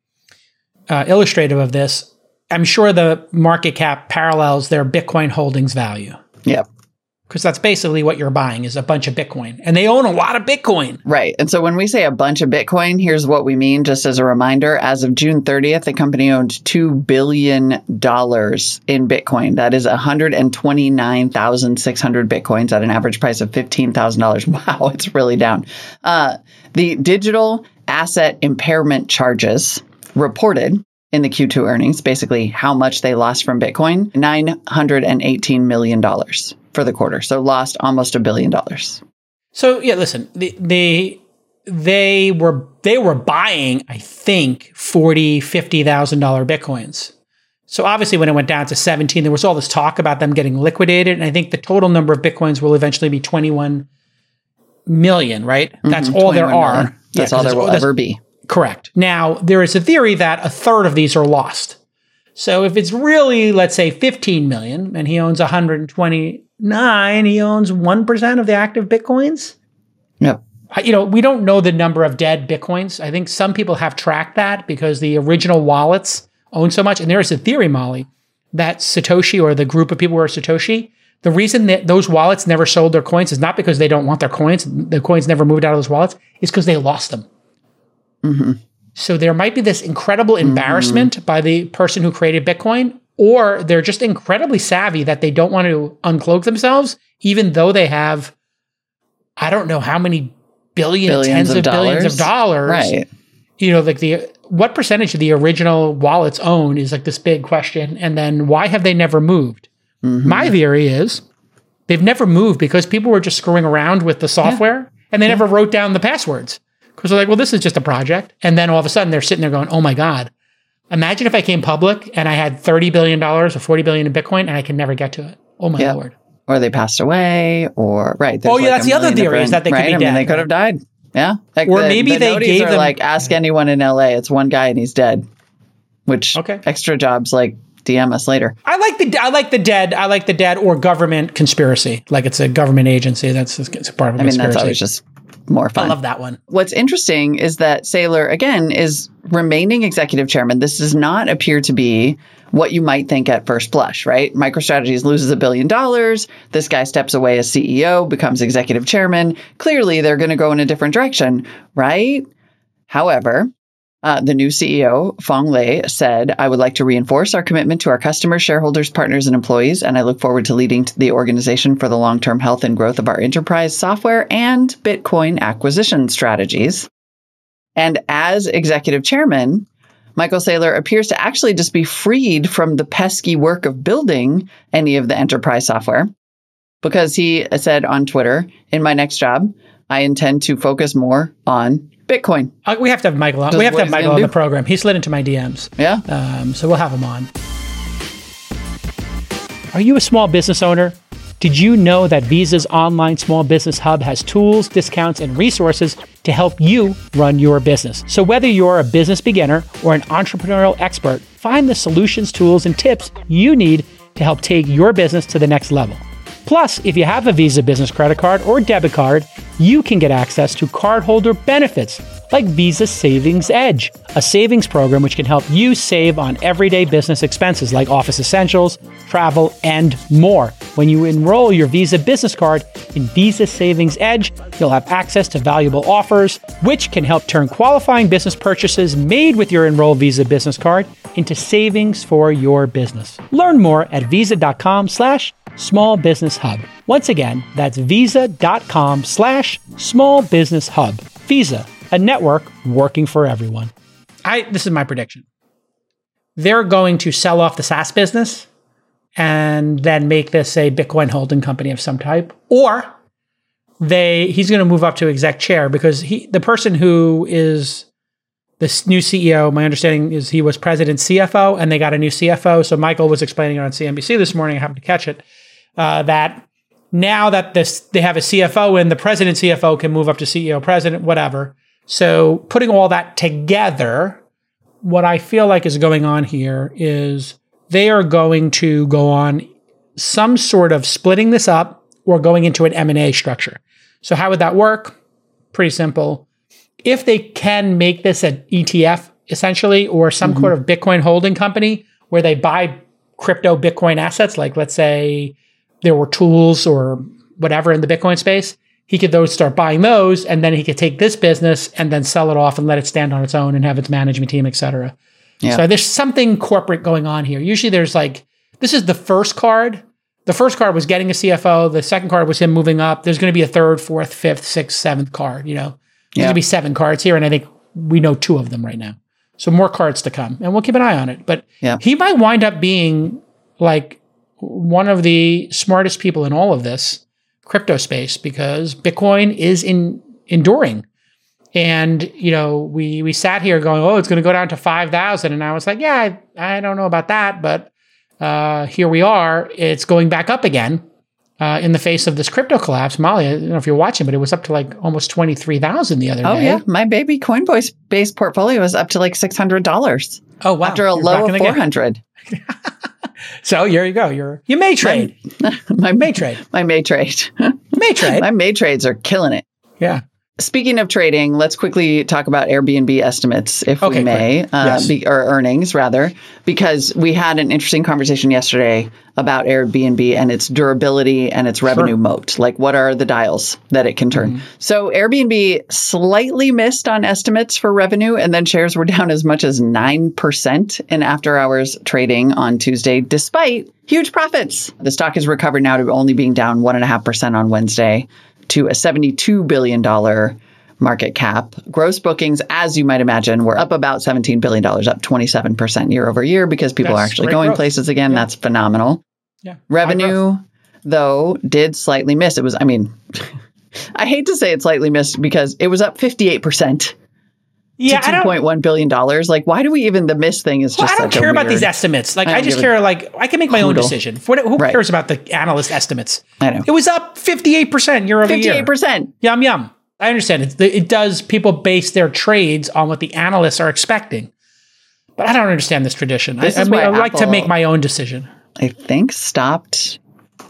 uh, illustrative of this, I'm sure the market cap parallels their Bitcoin holdings value. Yep. Because that's basically what you're buying is a bunch of Bitcoin. And they own a lot of Bitcoin. Right. And so when we say a bunch of Bitcoin, here's what we mean just as a reminder. As of June 30th, the company owned $2 billion in Bitcoin. That is 129,600 Bitcoins at an average price of $15,000. Wow, it's really down. Uh, the digital asset impairment charges reported in the Q2 earnings, basically how much they lost from Bitcoin, $918 million for the quarter. So lost almost a billion dollars. So yeah, listen, they, they they were they were buying, I think, forty, fifty thousand dollar bitcoins. So obviously, when it went down to seventeen, there was all this talk about them getting liquidated, and I think the total number of bitcoins will eventually be twenty one million. Right? Mm-hmm, That's all there are. Million. That's yeah, all there will ever be. Correct. Now, there is a theory that a third of these are lost. So if it's really, let's say, 15 million and he owns 129, he owns 1% of the active Bitcoins. Yep. You know, we don't know the number of dead Bitcoins. I think some people have tracked that because the original wallets own so much. And there is a theory, Molly, that Satoshi or the group of people who are Satoshi, the reason that those wallets never sold their coins is not because they don't want their coins, the coins never moved out of those wallets, is because they lost them. Mm-hmm. So there might be this incredible embarrassment mm-hmm. by the person who created Bitcoin, or they're just incredibly savvy that they don't want to uncloak themselves, even though they have, I don't know how many billion, billions tens of, of billions of dollars. Right. You know, like the what percentage of the original wallets own is like this big question. And then why have they never moved? Mm-hmm. My theory is they've never moved because people were just screwing around with the software yeah. and they yeah. never wrote down the passwords. Because they're like, well, this is just a project. And then all of a sudden they're sitting there going, oh my God, imagine if I came public and I had $30 billion or 40 billion in Bitcoin and I can never get to it. Oh my yep. Lord. Or they passed away or, right. Oh, yeah, like that's the other theory is that they could right? be dead. I mean, they could have died. Yeah. Like or the, maybe the they gave them like, ask anyone in LA. It's one guy and he's dead. Which okay. extra jobs like DM us later. I like the I like the dead. I like the dead or government conspiracy. Like it's a government agency. That's part of. A I mean, that's always just more fun. I love that one. What's interesting is that Saylor, again, is remaining executive chairman. This does not appear to be what you might think at first blush, right? MicroStrategies loses a billion dollars. This guy steps away as CEO, becomes executive chairman. Clearly, they're going to go in a different direction, right? However, uh, the new CEO, Phong Le, said, I would like to reinforce our commitment to our customers, shareholders, partners, and employees, and I look forward to leading the organization for the long term health and growth of our enterprise software and Bitcoin acquisition strategies. And as executive chairman, Michael Saylor appears to actually just be freed from the pesky work of building any of the enterprise software because he said on Twitter, in my next job, I intend to focus more on Bitcoin. Uh, we have to have Michael on. we have to have Michael on the program. He slid into my DMs. Yeah. Um, so we'll have him on. Are you a small business owner? Did you know that Visa's online small business hub has tools, discounts, and resources to help you run your business? So, whether you're a business beginner or an entrepreneurial expert, find the solutions, tools, and tips you need to help take your business to the next level. Plus, if you have a Visa business credit card or debit card, you can get access to cardholder benefits like Visa Savings Edge, a savings program which can help you save on everyday business expenses like office essentials, travel, and more. When you enroll your Visa business card in Visa Savings Edge, you'll have access to valuable offers, which can help turn qualifying business purchases made with your enrolled Visa business card into savings for your business. Learn more at visa.com slash small business hub. Once again, that's visa.com slash small business hub. Visa a network working for everyone. I this is my prediction. They're going to sell off the SaaS business and then make this a Bitcoin holding company of some type, or they he's going to move up to exec chair because he the person who is this new CEO, my understanding is he was president CFO, and they got a new CFO. So Michael was explaining it on CNBC this morning. I happened to catch it uh, that now that this they have a CFO and the president CFO can move up to CEO president, whatever. So, putting all that together, what I feel like is going on here is they are going to go on some sort of splitting this up or going into an M&A structure. So how would that work? Pretty simple. If they can make this an ETF essentially or some mm-hmm. sort of Bitcoin holding company where they buy crypto Bitcoin assets like let's say there were tools or whatever in the Bitcoin space, he could those start buying those and then he could take this business and then sell it off and let it stand on its own and have its management team et cetera. Yeah. so there's something corporate going on here. Usually there's like this is the first card. The first card was getting a cfo the second card was him moving up. There's going to be a third fourth fifth sixth seventh card you know? There's yeah. going to be seven cards here and i think we know two of them right now. So more cards to come and we'll keep an eye on it. But yeah. he might wind up being like one of the smartest people in all of this crypto space because Bitcoin is in enduring. And you know, we we sat here going, "Oh, it's going to go down to five thousand. and I was like, "Yeah, I, I, don't know about that, but uh, here we are. It's going back up again uh, in the face of this crypto collapse." Molly, I don't know if you're watching, but it was up to like almost twenty three thousand the other oh, day. Oh yeah, my baby Coinbase based portfolio was up to like six hundred dollars. Oh wow! After a you're low of four hundred. so here you go. You're you may trade. My, my may trade. My may trade. may trade. My may trades are killing it. Yeah. Speaking of trading, let's quickly talk about Airbnb estimates, if okay, we may, uh, yes. be, or earnings rather, because we had an interesting conversation yesterday about Airbnb and its durability and its revenue sure. moat. Like, what are the dials that it can turn? Mm-hmm. So, Airbnb slightly missed on estimates for revenue, and then shares were down as much as 9% in after hours trading on Tuesday, despite huge profits. The stock has recovered now to only being down 1.5% on Wednesday to a $72 billion market cap. Gross bookings, as you might imagine, were up about $17 billion, up 27% year over year because people That's are actually going growth. places again. Yeah. That's phenomenal. Yeah. Revenue, though, did slightly miss. It was, I mean, I hate to say it slightly missed because it was up 58% yeah, to two point one billion dollars. Like, why do we even the miss thing is just? Well, I don't care about these estimates. Like, I, I just care. Like, I can make my own decision. Who right. cares about the analyst estimates? I know it was up fifty eight percent year over year. Fifty eight percent. Yum yum. I understand it. It does. People base their trades on what the analysts are expecting, but I don't understand this tradition. This I, I, mean, I like to make my own decision. I think stopped.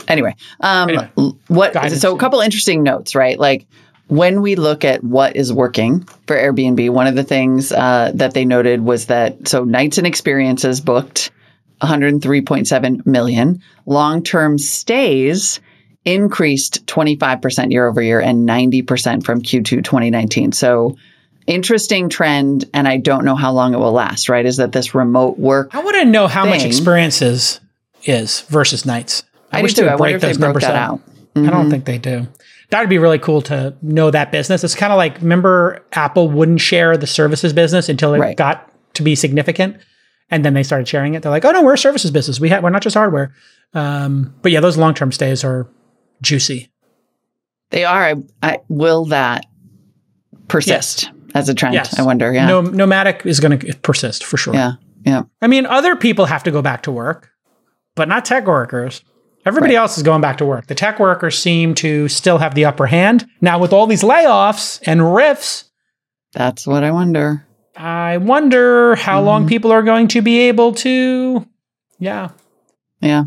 Anyway, um, anyway, what? So a couple interesting notes, right? Like when we look at what is working for Airbnb, one of the things uh, that they noted was that so nights and experiences booked 103.7 million, long term stays increased 25% year over year and 90% from Q2 2019. So interesting trend, and I don't know how long it will last, right? Is that this remote work? I want to know how thing, much experiences is versus nights. I, I wish they would break those numbers out. out. Mm-hmm. I don't mm-hmm. think they do. That would be really cool to know that business. It's kind of like remember Apple wouldn't share the services business until it right. got to be significant, and then they started sharing it. They're like, "Oh no, we're a services business. We have we're not just hardware." Um, but yeah, those long term stays are juicy. They are. I, I will that persist yes. as a trend. Yes. I wonder. Yeah, no, nomadic is going to persist for sure. Yeah, yeah. I mean, other people have to go back to work, but not tech workers. Everybody right. else is going back to work. The tech workers seem to still have the upper hand. Now, with all these layoffs and RIFs, that's what I wonder. I wonder how mm-hmm. long people are going to be able to. Yeah. Yeah.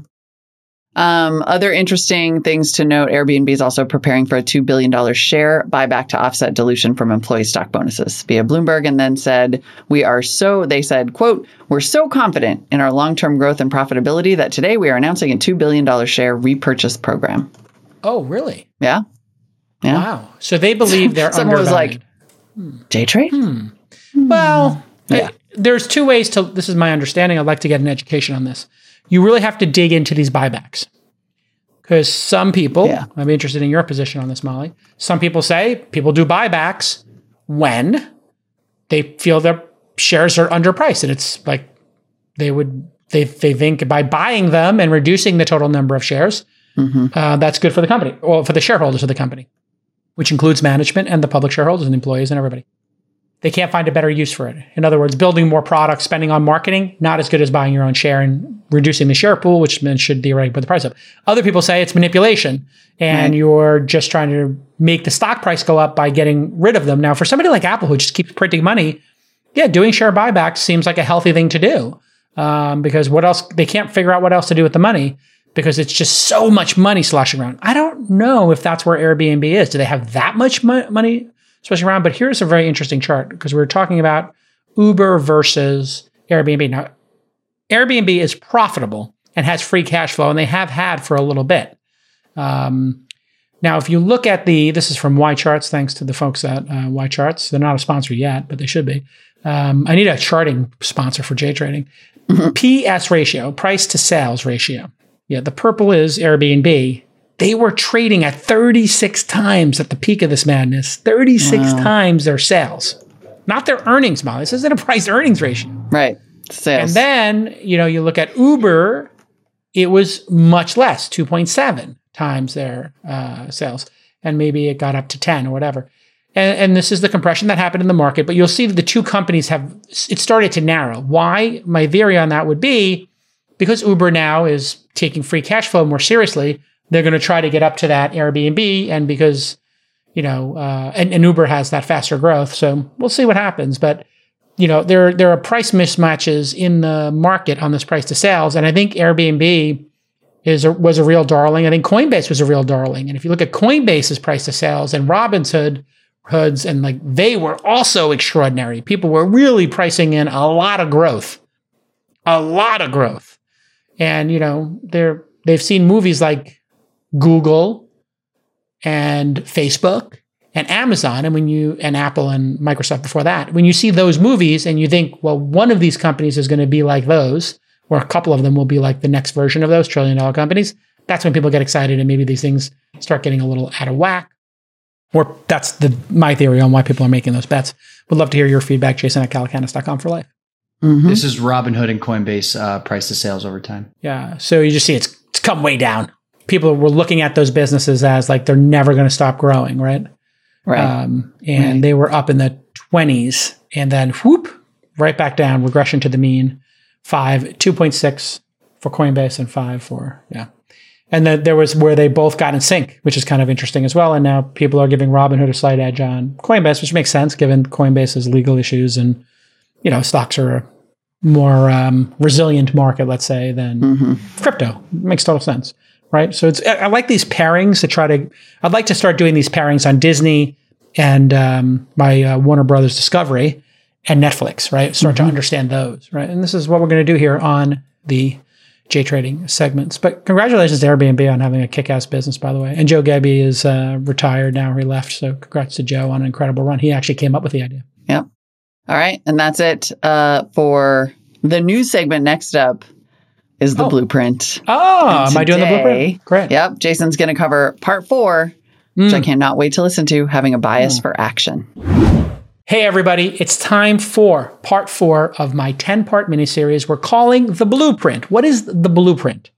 Um, other interesting things to note Airbnb is also preparing for a $2 billion share buyback to offset dilution from employee stock bonuses via Bloomberg, and then said, We are so, they said, quote, we're so confident in our long term growth and profitability that today we are announcing a $2 billion share repurchase program. Oh, really? Yeah. Yeah. Wow. So they believe they're Someone was like, day trade? Hmm. Well, yeah. there's two ways to, this is my understanding. I'd like to get an education on this you really have to dig into these buybacks. Because some people, yeah. I'm interested in your position on this, Molly. Some people say people do buybacks when they feel their shares are underpriced. And it's like they would, they, they think by buying them and reducing the total number of shares, mm-hmm. uh, that's good for the company or for the shareholders of the company, which includes management and the public shareholders and employees and everybody they can't find a better use for it. In other words, building more products, spending on marketing, not as good as buying your own share and reducing the share pool, which should theoretically put the price up. Other people say it's manipulation and right. you're just trying to make the stock price go up by getting rid of them. Now, for somebody like Apple who just keeps printing money, yeah, doing share buybacks seems like a healthy thing to do um, because what else? They can't figure out what else to do with the money because it's just so much money sloshing around. I don't know if that's where Airbnb is. Do they have that much mo- money especially around. But here's a very interesting chart because we are talking about Uber versus Airbnb. Now, Airbnb is profitable and has free cash flow, and they have had for a little bit. Um, now, if you look at the, this is from YCharts, thanks to the folks at uh, YCharts. They're not a sponsor yet, but they should be. Um, I need a charting sponsor for J Trading. PS ratio, price to sales ratio. Yeah, the purple is Airbnb, they were trading at 36 times at the peak of this madness, 36 wow. times their sales, not their earnings, Molly. This isn't a price earnings ratio. Right. Sales. And then, you know, you look at Uber, it was much less, 2.7 times their uh, sales. And maybe it got up to 10 or whatever. And, and, this is the compression that happened in the market. But you'll see that the two companies have, it started to narrow. Why? My theory on that would be because Uber now is taking free cash flow more seriously they're going to try to get up to that Airbnb, and because you know, uh, and, and, Uber has that faster growth, so we'll see what happens. But you know, there there are price mismatches in the market on this price to sales, and I think Airbnb is a, was a real darling. I think Coinbase was a real darling, and if you look at Coinbase's price to sales and Robinhood hoods and like they were also extraordinary. People were really pricing in a lot of growth, a lot of growth, and you know they're they've seen movies like Google and Facebook and Amazon and when you and Apple and Microsoft before that, when you see those movies and you think, well, one of these companies is going to be like those, or a couple of them will be like the next version of those trillion dollar companies, that's when people get excited and maybe these things start getting a little out of whack. Or that's the my theory on why people are making those bets. Would love to hear your feedback, Jason at calacanis.com for life. Mm-hmm. This is Robinhood and Coinbase uh, price to sales over time. Yeah. So you just see it's, it's come way down people were looking at those businesses as like they're never going to stop growing, right? Right. Um, and right. they were up in the 20s and then whoop, right back down, regression to the mean, five, 2.6 for Coinbase and five for, yeah. And then there was where they both got in sync, which is kind of interesting as well. And now people are giving Robinhood a slight edge on Coinbase, which makes sense given Coinbase's legal issues and, you know, stocks are a more um, resilient market, let's say, than mm-hmm. crypto. It makes total sense right? So it's I like these pairings to try to. I'd like to start doing these pairings on Disney and um, my uh, Warner Brothers Discovery and Netflix, right? Start mm-hmm. to understand those, right? And this is what we're going to do here on the J Trading segments. But congratulations to Airbnb on having a kick-ass business, by the way. And Joe Gebbia is uh, retired now; he left. So congrats to Joe on an incredible run. He actually came up with the idea. Yep. All right, and that's it uh, for the news segment. Next up, is the oh. blueprint. Oh, am I doing the blueprint? Great. Yep. Jason's going to cover part four, mm. which I hmm. cannot wait to listen to, having a bias mm. for action. Hey, everybody, it's time for part four of my 10 part miniseries we're calling The Blueprint. What is the blueprint?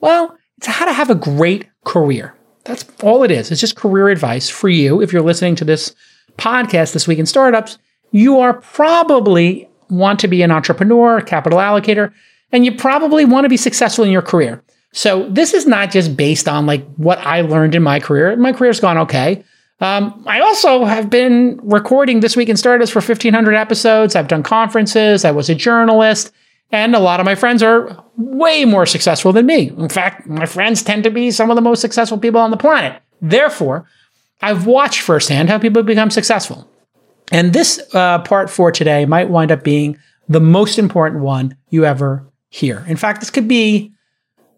Well, it's how to have a great career. That's all it is. It's just career advice for you. If you're listening to this podcast this week in startups, you are probably want to be an entrepreneur, capital allocator, and you probably want to be successful in your career. So this is not just based on like what I learned in my career. My career's gone okay. Um, I also have been recording this week in startups for 1500 episodes. I've done conferences. I was a journalist. And a lot of my friends are way more successful than me. In fact, my friends tend to be some of the most successful people on the planet. Therefore, I've watched firsthand how people become successful. And this uh, part for today might wind up being the most important one you ever hear. In fact, this could be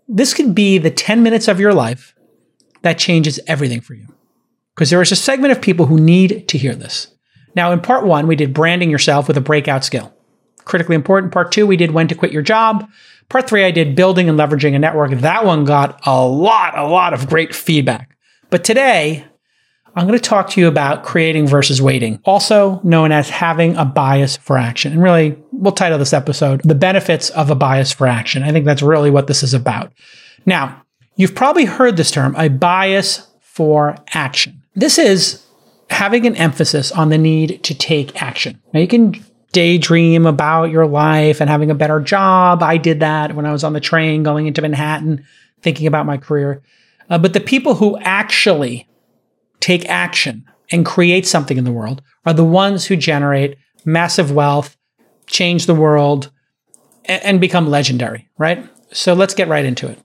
this could be the 10 minutes of your life that changes everything for you. Because there is a segment of people who need to hear this. Now, in part one, we did branding yourself with a breakout skill. Critically important. Part two, we did when to quit your job. Part three, I did building and leveraging a network. That one got a lot, a lot of great feedback. But today, I'm going to talk to you about creating versus waiting, also known as having a bias for action. And really, we'll title this episode The Benefits of a Bias for Action. I think that's really what this is about. Now, you've probably heard this term, a bias for action. This is having an emphasis on the need to take action. Now, you can daydream about your life and having a better job. I did that when I was on the train going into Manhattan, thinking about my career. Uh, but the people who actually take action and create something in the world are the ones who generate massive wealth, change the world, and, become legendary, right? So let's get right into it.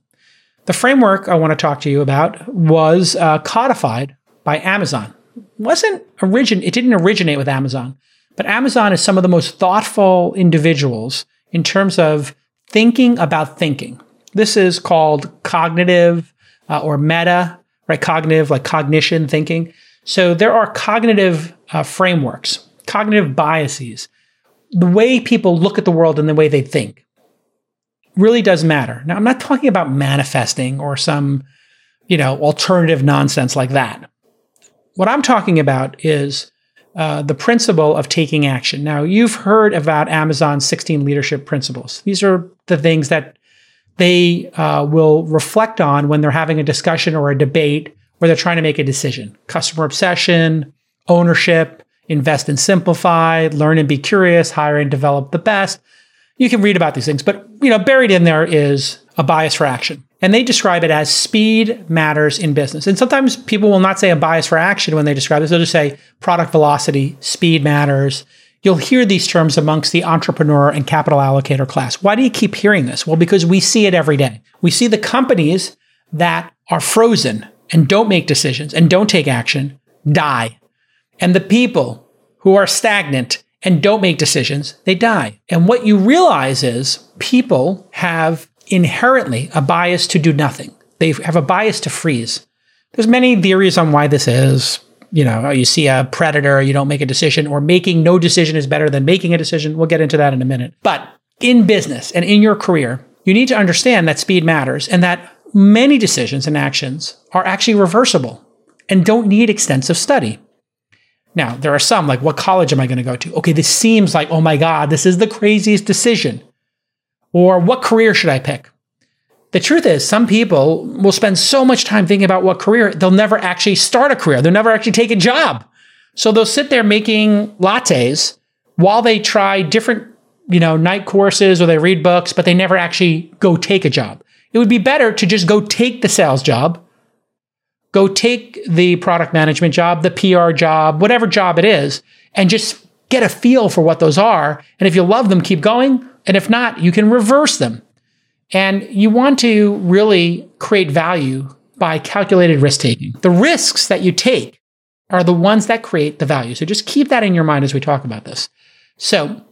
The framework I want to talk to you about was uh, codified by Amazon. It wasn't origin it didn't originate with Amazon, but Amazon is some of the most thoughtful individuals in terms of thinking about thinking. This is called cognitive uh, or meta right? Cognitive, like cognition, thinking. So there are cognitive uh, frameworks, cognitive biases. The way people look at the world and the way they think really does matter. Now, I'm not talking about manifesting or some, you know, alternative nonsense like that. What I'm talking about is uh, the principle of taking action. Now, you've heard about Amazon's 16 leadership principles. These are the things that they uh, will reflect on when they're having a discussion or a debate where they're trying to make a decision. Customer obsession, ownership, invest and simplify, learn and be curious, hire and develop the best. You can read about these things, but you know, buried in there is a bias for action. And they describe it as speed matters in business. And sometimes people will not say a bias for action when they describe this. They'll just say product velocity, speed matters. You'll hear these terms amongst the entrepreneur and capital allocator class. Why do you keep hearing this? Well, because we see it every day. We see the companies that are frozen and don't make decisions and don't take action die. And the people who are stagnant and don't make decisions, they die. And what you realize is people have inherently a bias to do nothing. They have a bias to freeze. There's many theories on why this is you know, you see a predator, you don't make a decision, or making no decision is better than making a decision. We'll get into that in a minute. But in business and in your career, you need to understand that speed matters and that many decisions and actions are actually reversible and don't need extensive study. Now, there are some like, what college am I going to go to? Okay, this seems like, oh my God, this is the craziest decision. Or what career should I pick? The truth is, some people will spend so much time thinking about what career, they'll never actually start a career. They'll never actually take a job. So they'll sit there making lattes while they try different, you know, night courses or they read books, but they never actually go take a job. It would be better to just go take the sales job, go take the product management job, the PR job, whatever job it is, and just get a feel for what those are. And if you love them, keep going. And if not, you can reverse them. And you want to really create value by calculated risk taking. The risks that you take are the ones that create the value. So just keep that in your mind as we talk about this. So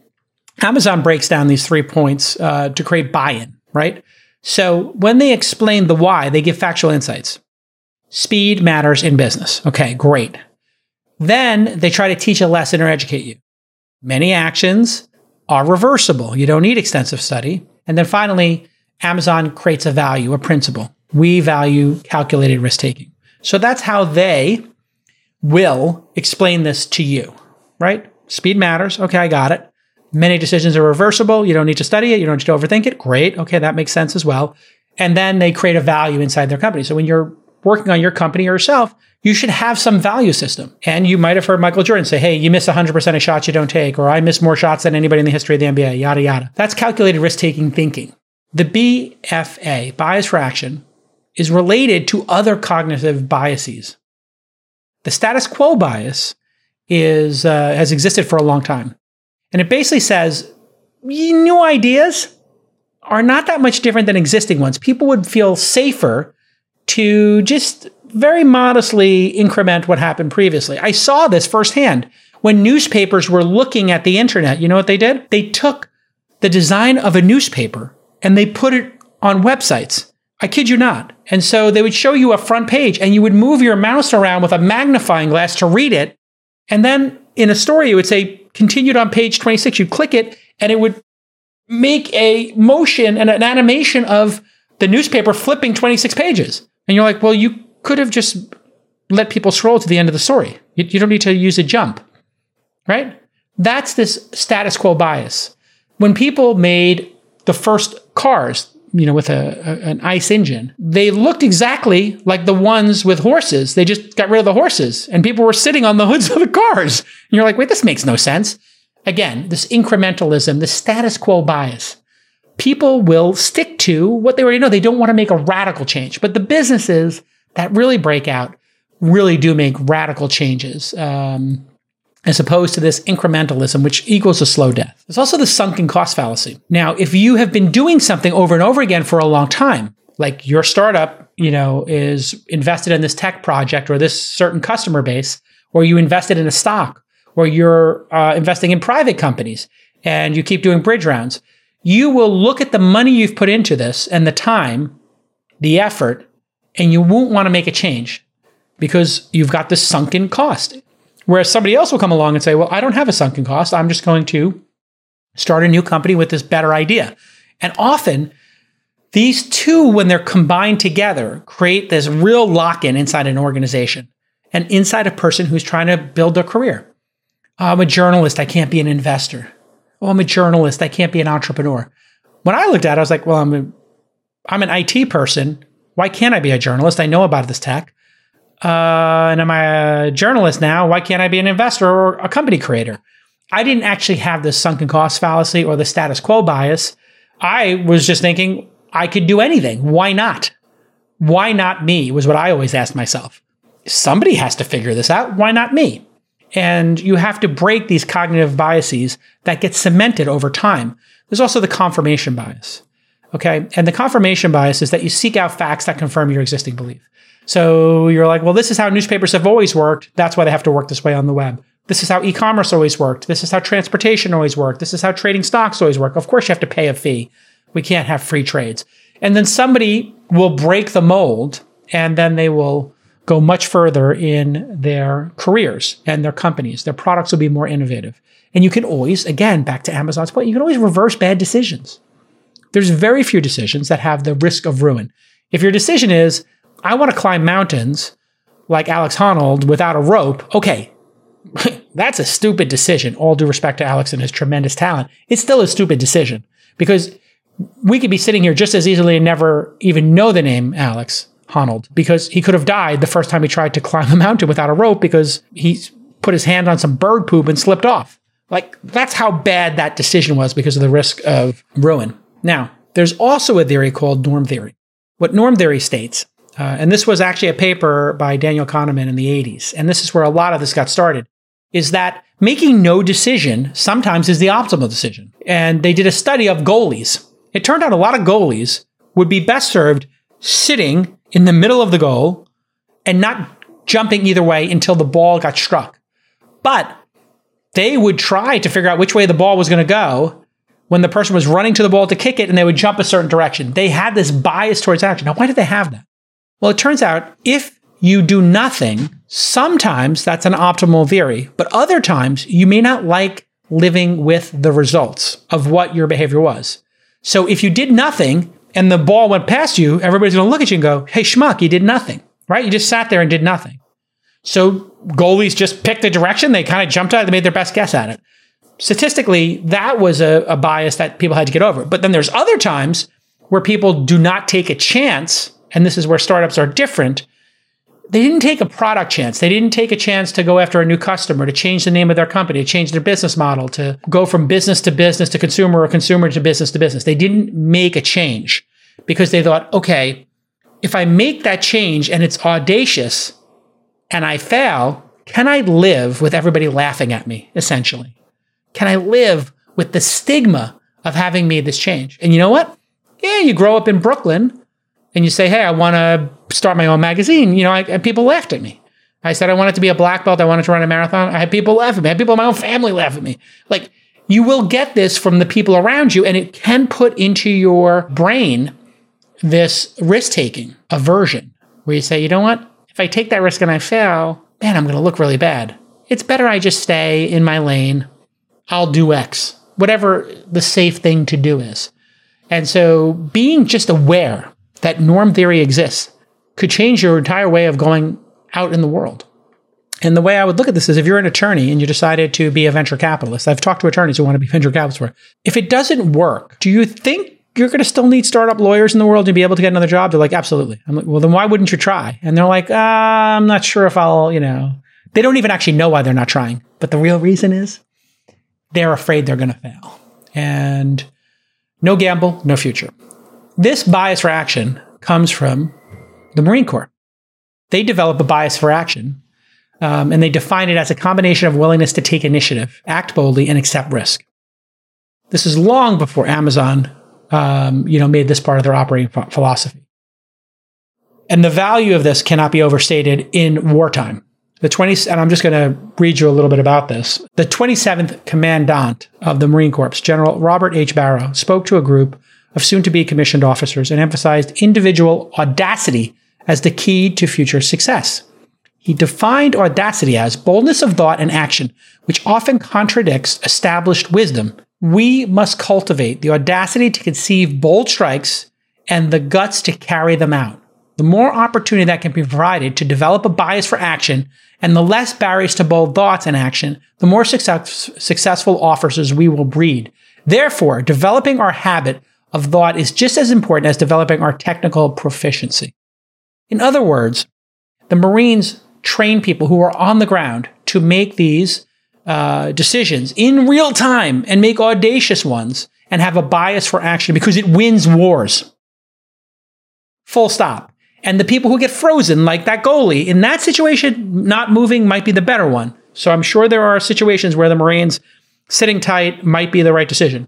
Amazon breaks down these three points uh, to create buy in, right? So when they explain the why, they give factual insights. Speed matters in business. Okay, great. Then they try to teach a lesson or educate you. Many actions are reversible. You don't need extensive study. And then finally, Amazon creates a value, a principle. We value calculated risk taking. So that's how they will explain this to you, right? Speed matters. Okay, I got it. Many decisions are reversible. You don't need to study it. You don't need to overthink it. Great. Okay, that makes sense as well. And then they create a value inside their company. So when you're working on your company or yourself, you should have some value system. And you might have heard Michael Jordan say, hey, you miss 100% of shots you don't take, or I miss more shots than anybody in the history of the NBA, yada, yada. That's calculated risk taking thinking. The BFA, bias for action, is related to other cognitive biases. The status quo bias is, uh, has existed for a long time. And it basically says new ideas, are not that much different than existing ones. People would feel safer to just very modestly increment what happened previously. I saw this firsthand when newspapers were looking at the internet. You know what they did? They took the design of a newspaper and they put it on websites. I kid you not. And so they would show you a front page and you would move your mouse around with a magnifying glass to read it. And then in a story, it would say continued on page 26. You'd click it and it would make a motion and an animation of the newspaper flipping 26 pages. And you're like, well, you could have just let people scroll to the end of the story. You, you don't need to use a jump, right? That's this status quo bias. When people made the first cars, you know, with a, a, an ICE engine, they looked exactly like the ones with horses. They just got rid of the horses, and people were sitting on the hoods of the cars. And you're like, wait, this makes no sense. Again, this incrementalism, the status quo bias. People will stick to what they already know. They don't want to make a radical change. But the businesses that really break out really do make radical changes. Um, as opposed to this incrementalism, which equals a slow death. There's also the sunken cost fallacy. Now, if you have been doing something over and over again for a long time, like your startup, you know, is invested in this tech project or this certain customer base, or you invested in a stock, or you're uh, investing in private companies, and you keep doing bridge rounds, you will look at the money you've put into this and the time, the effort, and you won't want to make a change because you've got this sunken cost. Whereas somebody else will come along and say, well, I don't have a sunken cost. I'm just going to start a new company with this better idea. And often, these two, when they're combined together, create this real lock in inside an organization and inside a person who's trying to build their career. I'm a journalist. I can't be an investor. Oh, I'm a journalist. I can't be an entrepreneur. When I looked at it, I was like, well, I'm, a, I'm an IT person. Why can't I be a journalist? I know about this tech uh, and am I a journalist now? Why can't I be an investor or a company creator? I didn't actually have the sunken cost fallacy or the status quo bias. I was just thinking I could do anything. Why not? Why not me was what I always asked myself. Somebody has to figure this out. Why not me? And you have to break these cognitive biases that get cemented over time. There's also the confirmation bias. Okay. And the confirmation bias is that you seek out facts that confirm your existing belief. So you're like, well, this is how newspapers have always worked. That's why they have to work this way on the web. This is how e commerce always worked. This is how transportation always worked. This is how trading stocks always work. Of course, you have to pay a fee. We can't have free trades. And then somebody will break the mold and then they will go much further in their careers and their companies. Their products will be more innovative. And you can always, again, back to Amazon's point, you can always reverse bad decisions. There's very few decisions that have the risk of ruin. If your decision is, I want to climb mountains like Alex Honnold without a rope. Okay, that's a stupid decision. All due respect to Alex and his tremendous talent, it's still a stupid decision because we could be sitting here just as easily and never even know the name Alex Honnold because he could have died the first time he tried to climb a mountain without a rope because he put his hand on some bird poop and slipped off. Like that's how bad that decision was because of the risk of ruin. Now, there's also a theory called norm theory. What norm theory states uh, and this was actually a paper by Daniel Kahneman in the 80s. And this is where a lot of this got started is that making no decision sometimes is the optimal decision. And they did a study of goalies. It turned out a lot of goalies would be best served sitting in the middle of the goal and not jumping either way until the ball got struck. But they would try to figure out which way the ball was going to go when the person was running to the ball to kick it and they would jump a certain direction. They had this bias towards action. Now, why did they have that? Well, it turns out if you do nothing, sometimes that's an optimal theory, but other times you may not like living with the results of what your behavior was. So if you did nothing and the ball went past you, everybody's going to look at you and go, Hey, schmuck, you did nothing, right? You just sat there and did nothing. So goalies just picked a direction. They kind of jumped out. They made their best guess at it. Statistically, that was a, a bias that people had to get over. But then there's other times where people do not take a chance and this is where startups are different, they didn't take a product chance. They didn't take a chance to go after a new customer, to change the name of their company, to change their business model, to go from business to business to consumer or consumer to business to business. They didn't make a change because they thought, okay, if I make that change and it's audacious and I fail, can I live with everybody laughing at me, essentially? Can I live with the stigma of having made this change? And you know what? Yeah, you grow up in Brooklyn and you say, hey, I want to start my own magazine. You know, I, people laughed at me. I said I wanted to be a black belt. I wanted to run a marathon. I had people laugh at me. I had people in my own family laugh at me. Like you will get this from the people around you, and it can put into your brain this risk taking aversion where you say, you know what? If I take that risk and I fail, man, I'm going to look really bad. It's better I just stay in my lane. I'll do X, whatever the safe thing to do is. And so being just aware that norm theory exists could change your entire way of going out in the world. And the way I would look at this is if you're an attorney and you decided to be a venture capitalist, I've talked to attorneys who want to be venture capitalists. If it doesn't work, do you think you're going to still need startup lawyers in the world to be able to get another job? They're like, absolutely. I'm like, well, then why wouldn't you try? And they're like, uh, I'm not sure if I'll, you know, they don't even actually know why they're not trying. But the real reason is they're afraid they're going to fail. And no gamble, no future. This bias for action comes from the Marine Corps. They develop a bias for action, um, and they define it as a combination of willingness to take initiative, act boldly, and accept risk. This is long before Amazon, um, you know, made this part of their operating ph- philosophy. And the value of this cannot be overstated in wartime. The 20, and I'm just going to read you a little bit about this. The 27th Commandant of the Marine Corps, General Robert H. Barrow, spoke to a group of soon to be commissioned officers and emphasized individual audacity as the key to future success. He defined audacity as boldness of thought and action, which often contradicts established wisdom. We must cultivate the audacity to conceive bold strikes and the guts to carry them out. The more opportunity that can be provided to develop a bias for action and the less barriers to bold thoughts and action, the more success, successful officers we will breed. Therefore, developing our habit of thought is just as important as developing our technical proficiency. In other words, the Marines train people who are on the ground to make these uh, decisions in real time and make audacious ones and have a bias for action because it wins wars. Full stop. And the people who get frozen, like that goalie, in that situation, not moving might be the better one. So I'm sure there are situations where the Marines sitting tight might be the right decision.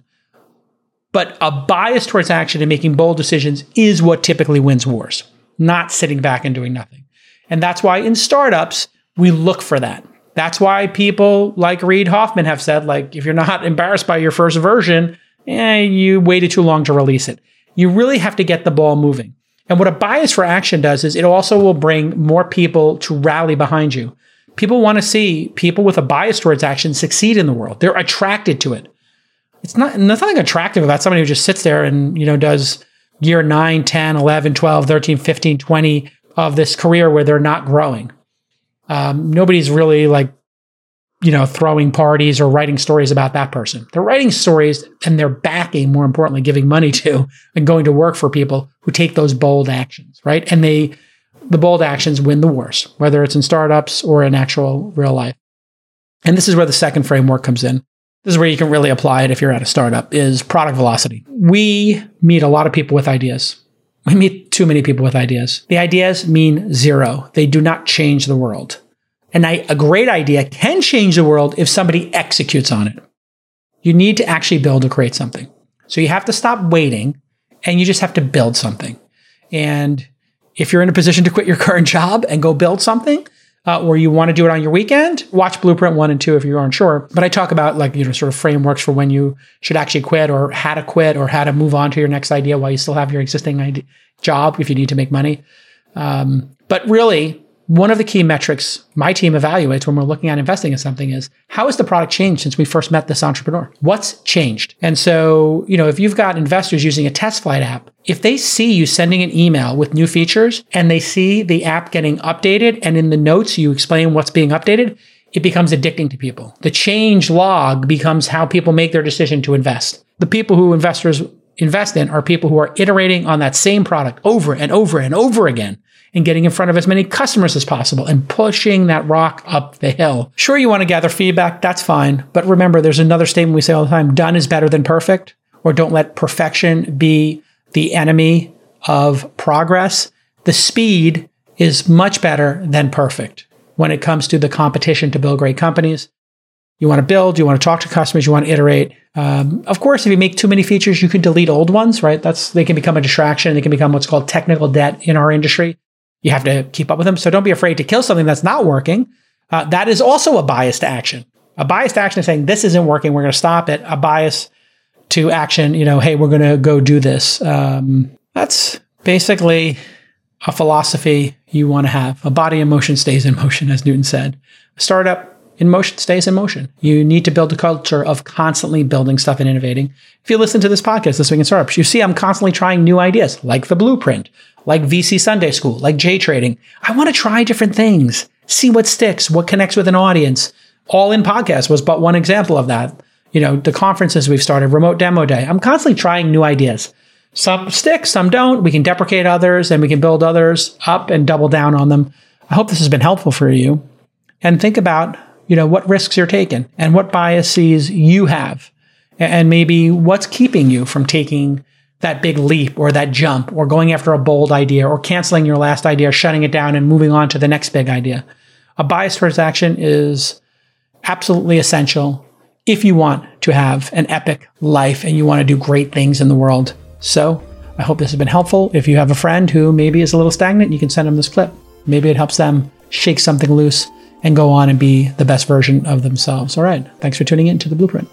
But a bias towards action and making bold decisions is what typically wins wars, not sitting back and doing nothing. And that's why in startups, we look for that. That's why people like Reid Hoffman have said, like, if you're not embarrassed by your first version, eh, you waited too long to release it. You really have to get the ball moving. And what a bias for action does is it also will bring more people to rally behind you. People want to see people with a bias towards action succeed in the world. They're attracted to it it's not nothing attractive about somebody who just sits there and you know does year 9 10 11 12 13 15 20 of this career where they're not growing. Um, nobody's really like you know throwing parties or writing stories about that person. They're writing stories and they're backing more importantly giving money to and going to work for people who take those bold actions right? And they the bold actions win the wars whether it's in startups or in actual real life. And this is where the second framework comes in this is where you can really apply it if you're at a startup is product velocity. We meet a lot of people with ideas. We meet too many people with ideas. The ideas mean zero. They do not change the world. And a great idea can change the world if somebody executes on it. You need to actually build or create something. So you have to stop waiting and you just have to build something. And if you're in a position to quit your current job and go build something, uh, or you want to do it on your weekend, watch Blueprint 1 and 2 if you aren't sure. But I talk about like, you know, sort of frameworks for when you should actually quit or how to quit or how to move on to your next idea while you still have your existing job if you need to make money. Um, but really, one of the key metrics my team evaluates when we're looking at investing in something is how has the product changed since we first met this entrepreneur? What's changed? And so, you know, if you've got investors using a test flight app, if they see you sending an email with new features and they see the app getting updated and in the notes you explain what's being updated, it becomes addicting to people. The change log becomes how people make their decision to invest. The people who investors invest in are people who are iterating on that same product over and over and over again and getting in front of as many customers as possible and pushing that rock up the hill. Sure, you want to gather feedback, that's fine. But remember, there's another statement we say all the time done is better than perfect, or don't let perfection be the enemy of progress. The speed is much better than perfect when it comes to the competition to build great companies. You want to build, you want to talk to customers, you want to iterate. Um, of course, if you make too many features, you can delete old ones, right? That's they can become a distraction. They can become what's called technical debt in our industry. You have to keep up with them. So don't be afraid to kill something that's not working. Uh, that is also a biased action. A biased action is saying this isn't working. We're going to stop it. A bias to action, you know, hey, we're going to go do this. Um, that's basically a philosophy you want to have. A body in motion stays in motion, as Newton said. A startup in motion stays in motion. You need to build a culture of constantly building stuff and innovating. If you listen to this podcast, This Week in Startups, you see I'm constantly trying new ideas, like the blueprint, like VC Sunday School, like J Trading. I want to try different things, see what sticks, what connects with an audience. All in podcast was but one example of that. You know, the conferences we've started, remote demo day. I'm constantly trying new ideas. Some stick, some don't. We can deprecate others and we can build others up and double down on them. I hope this has been helpful for you. And think about you know, what risks you're taking and what biases you have. And maybe what's keeping you from taking that big leap or that jump or going after a bold idea or canceling your last idea, shutting it down and moving on to the next big idea. A bias towards action is absolutely essential if you want to have an epic life and you want to do great things in the world. So I hope this has been helpful. If you have a friend who maybe is a little stagnant, you can send them this clip. Maybe it helps them shake something loose and go on and be the best version of themselves. All right. Thanks for tuning in to the blueprint.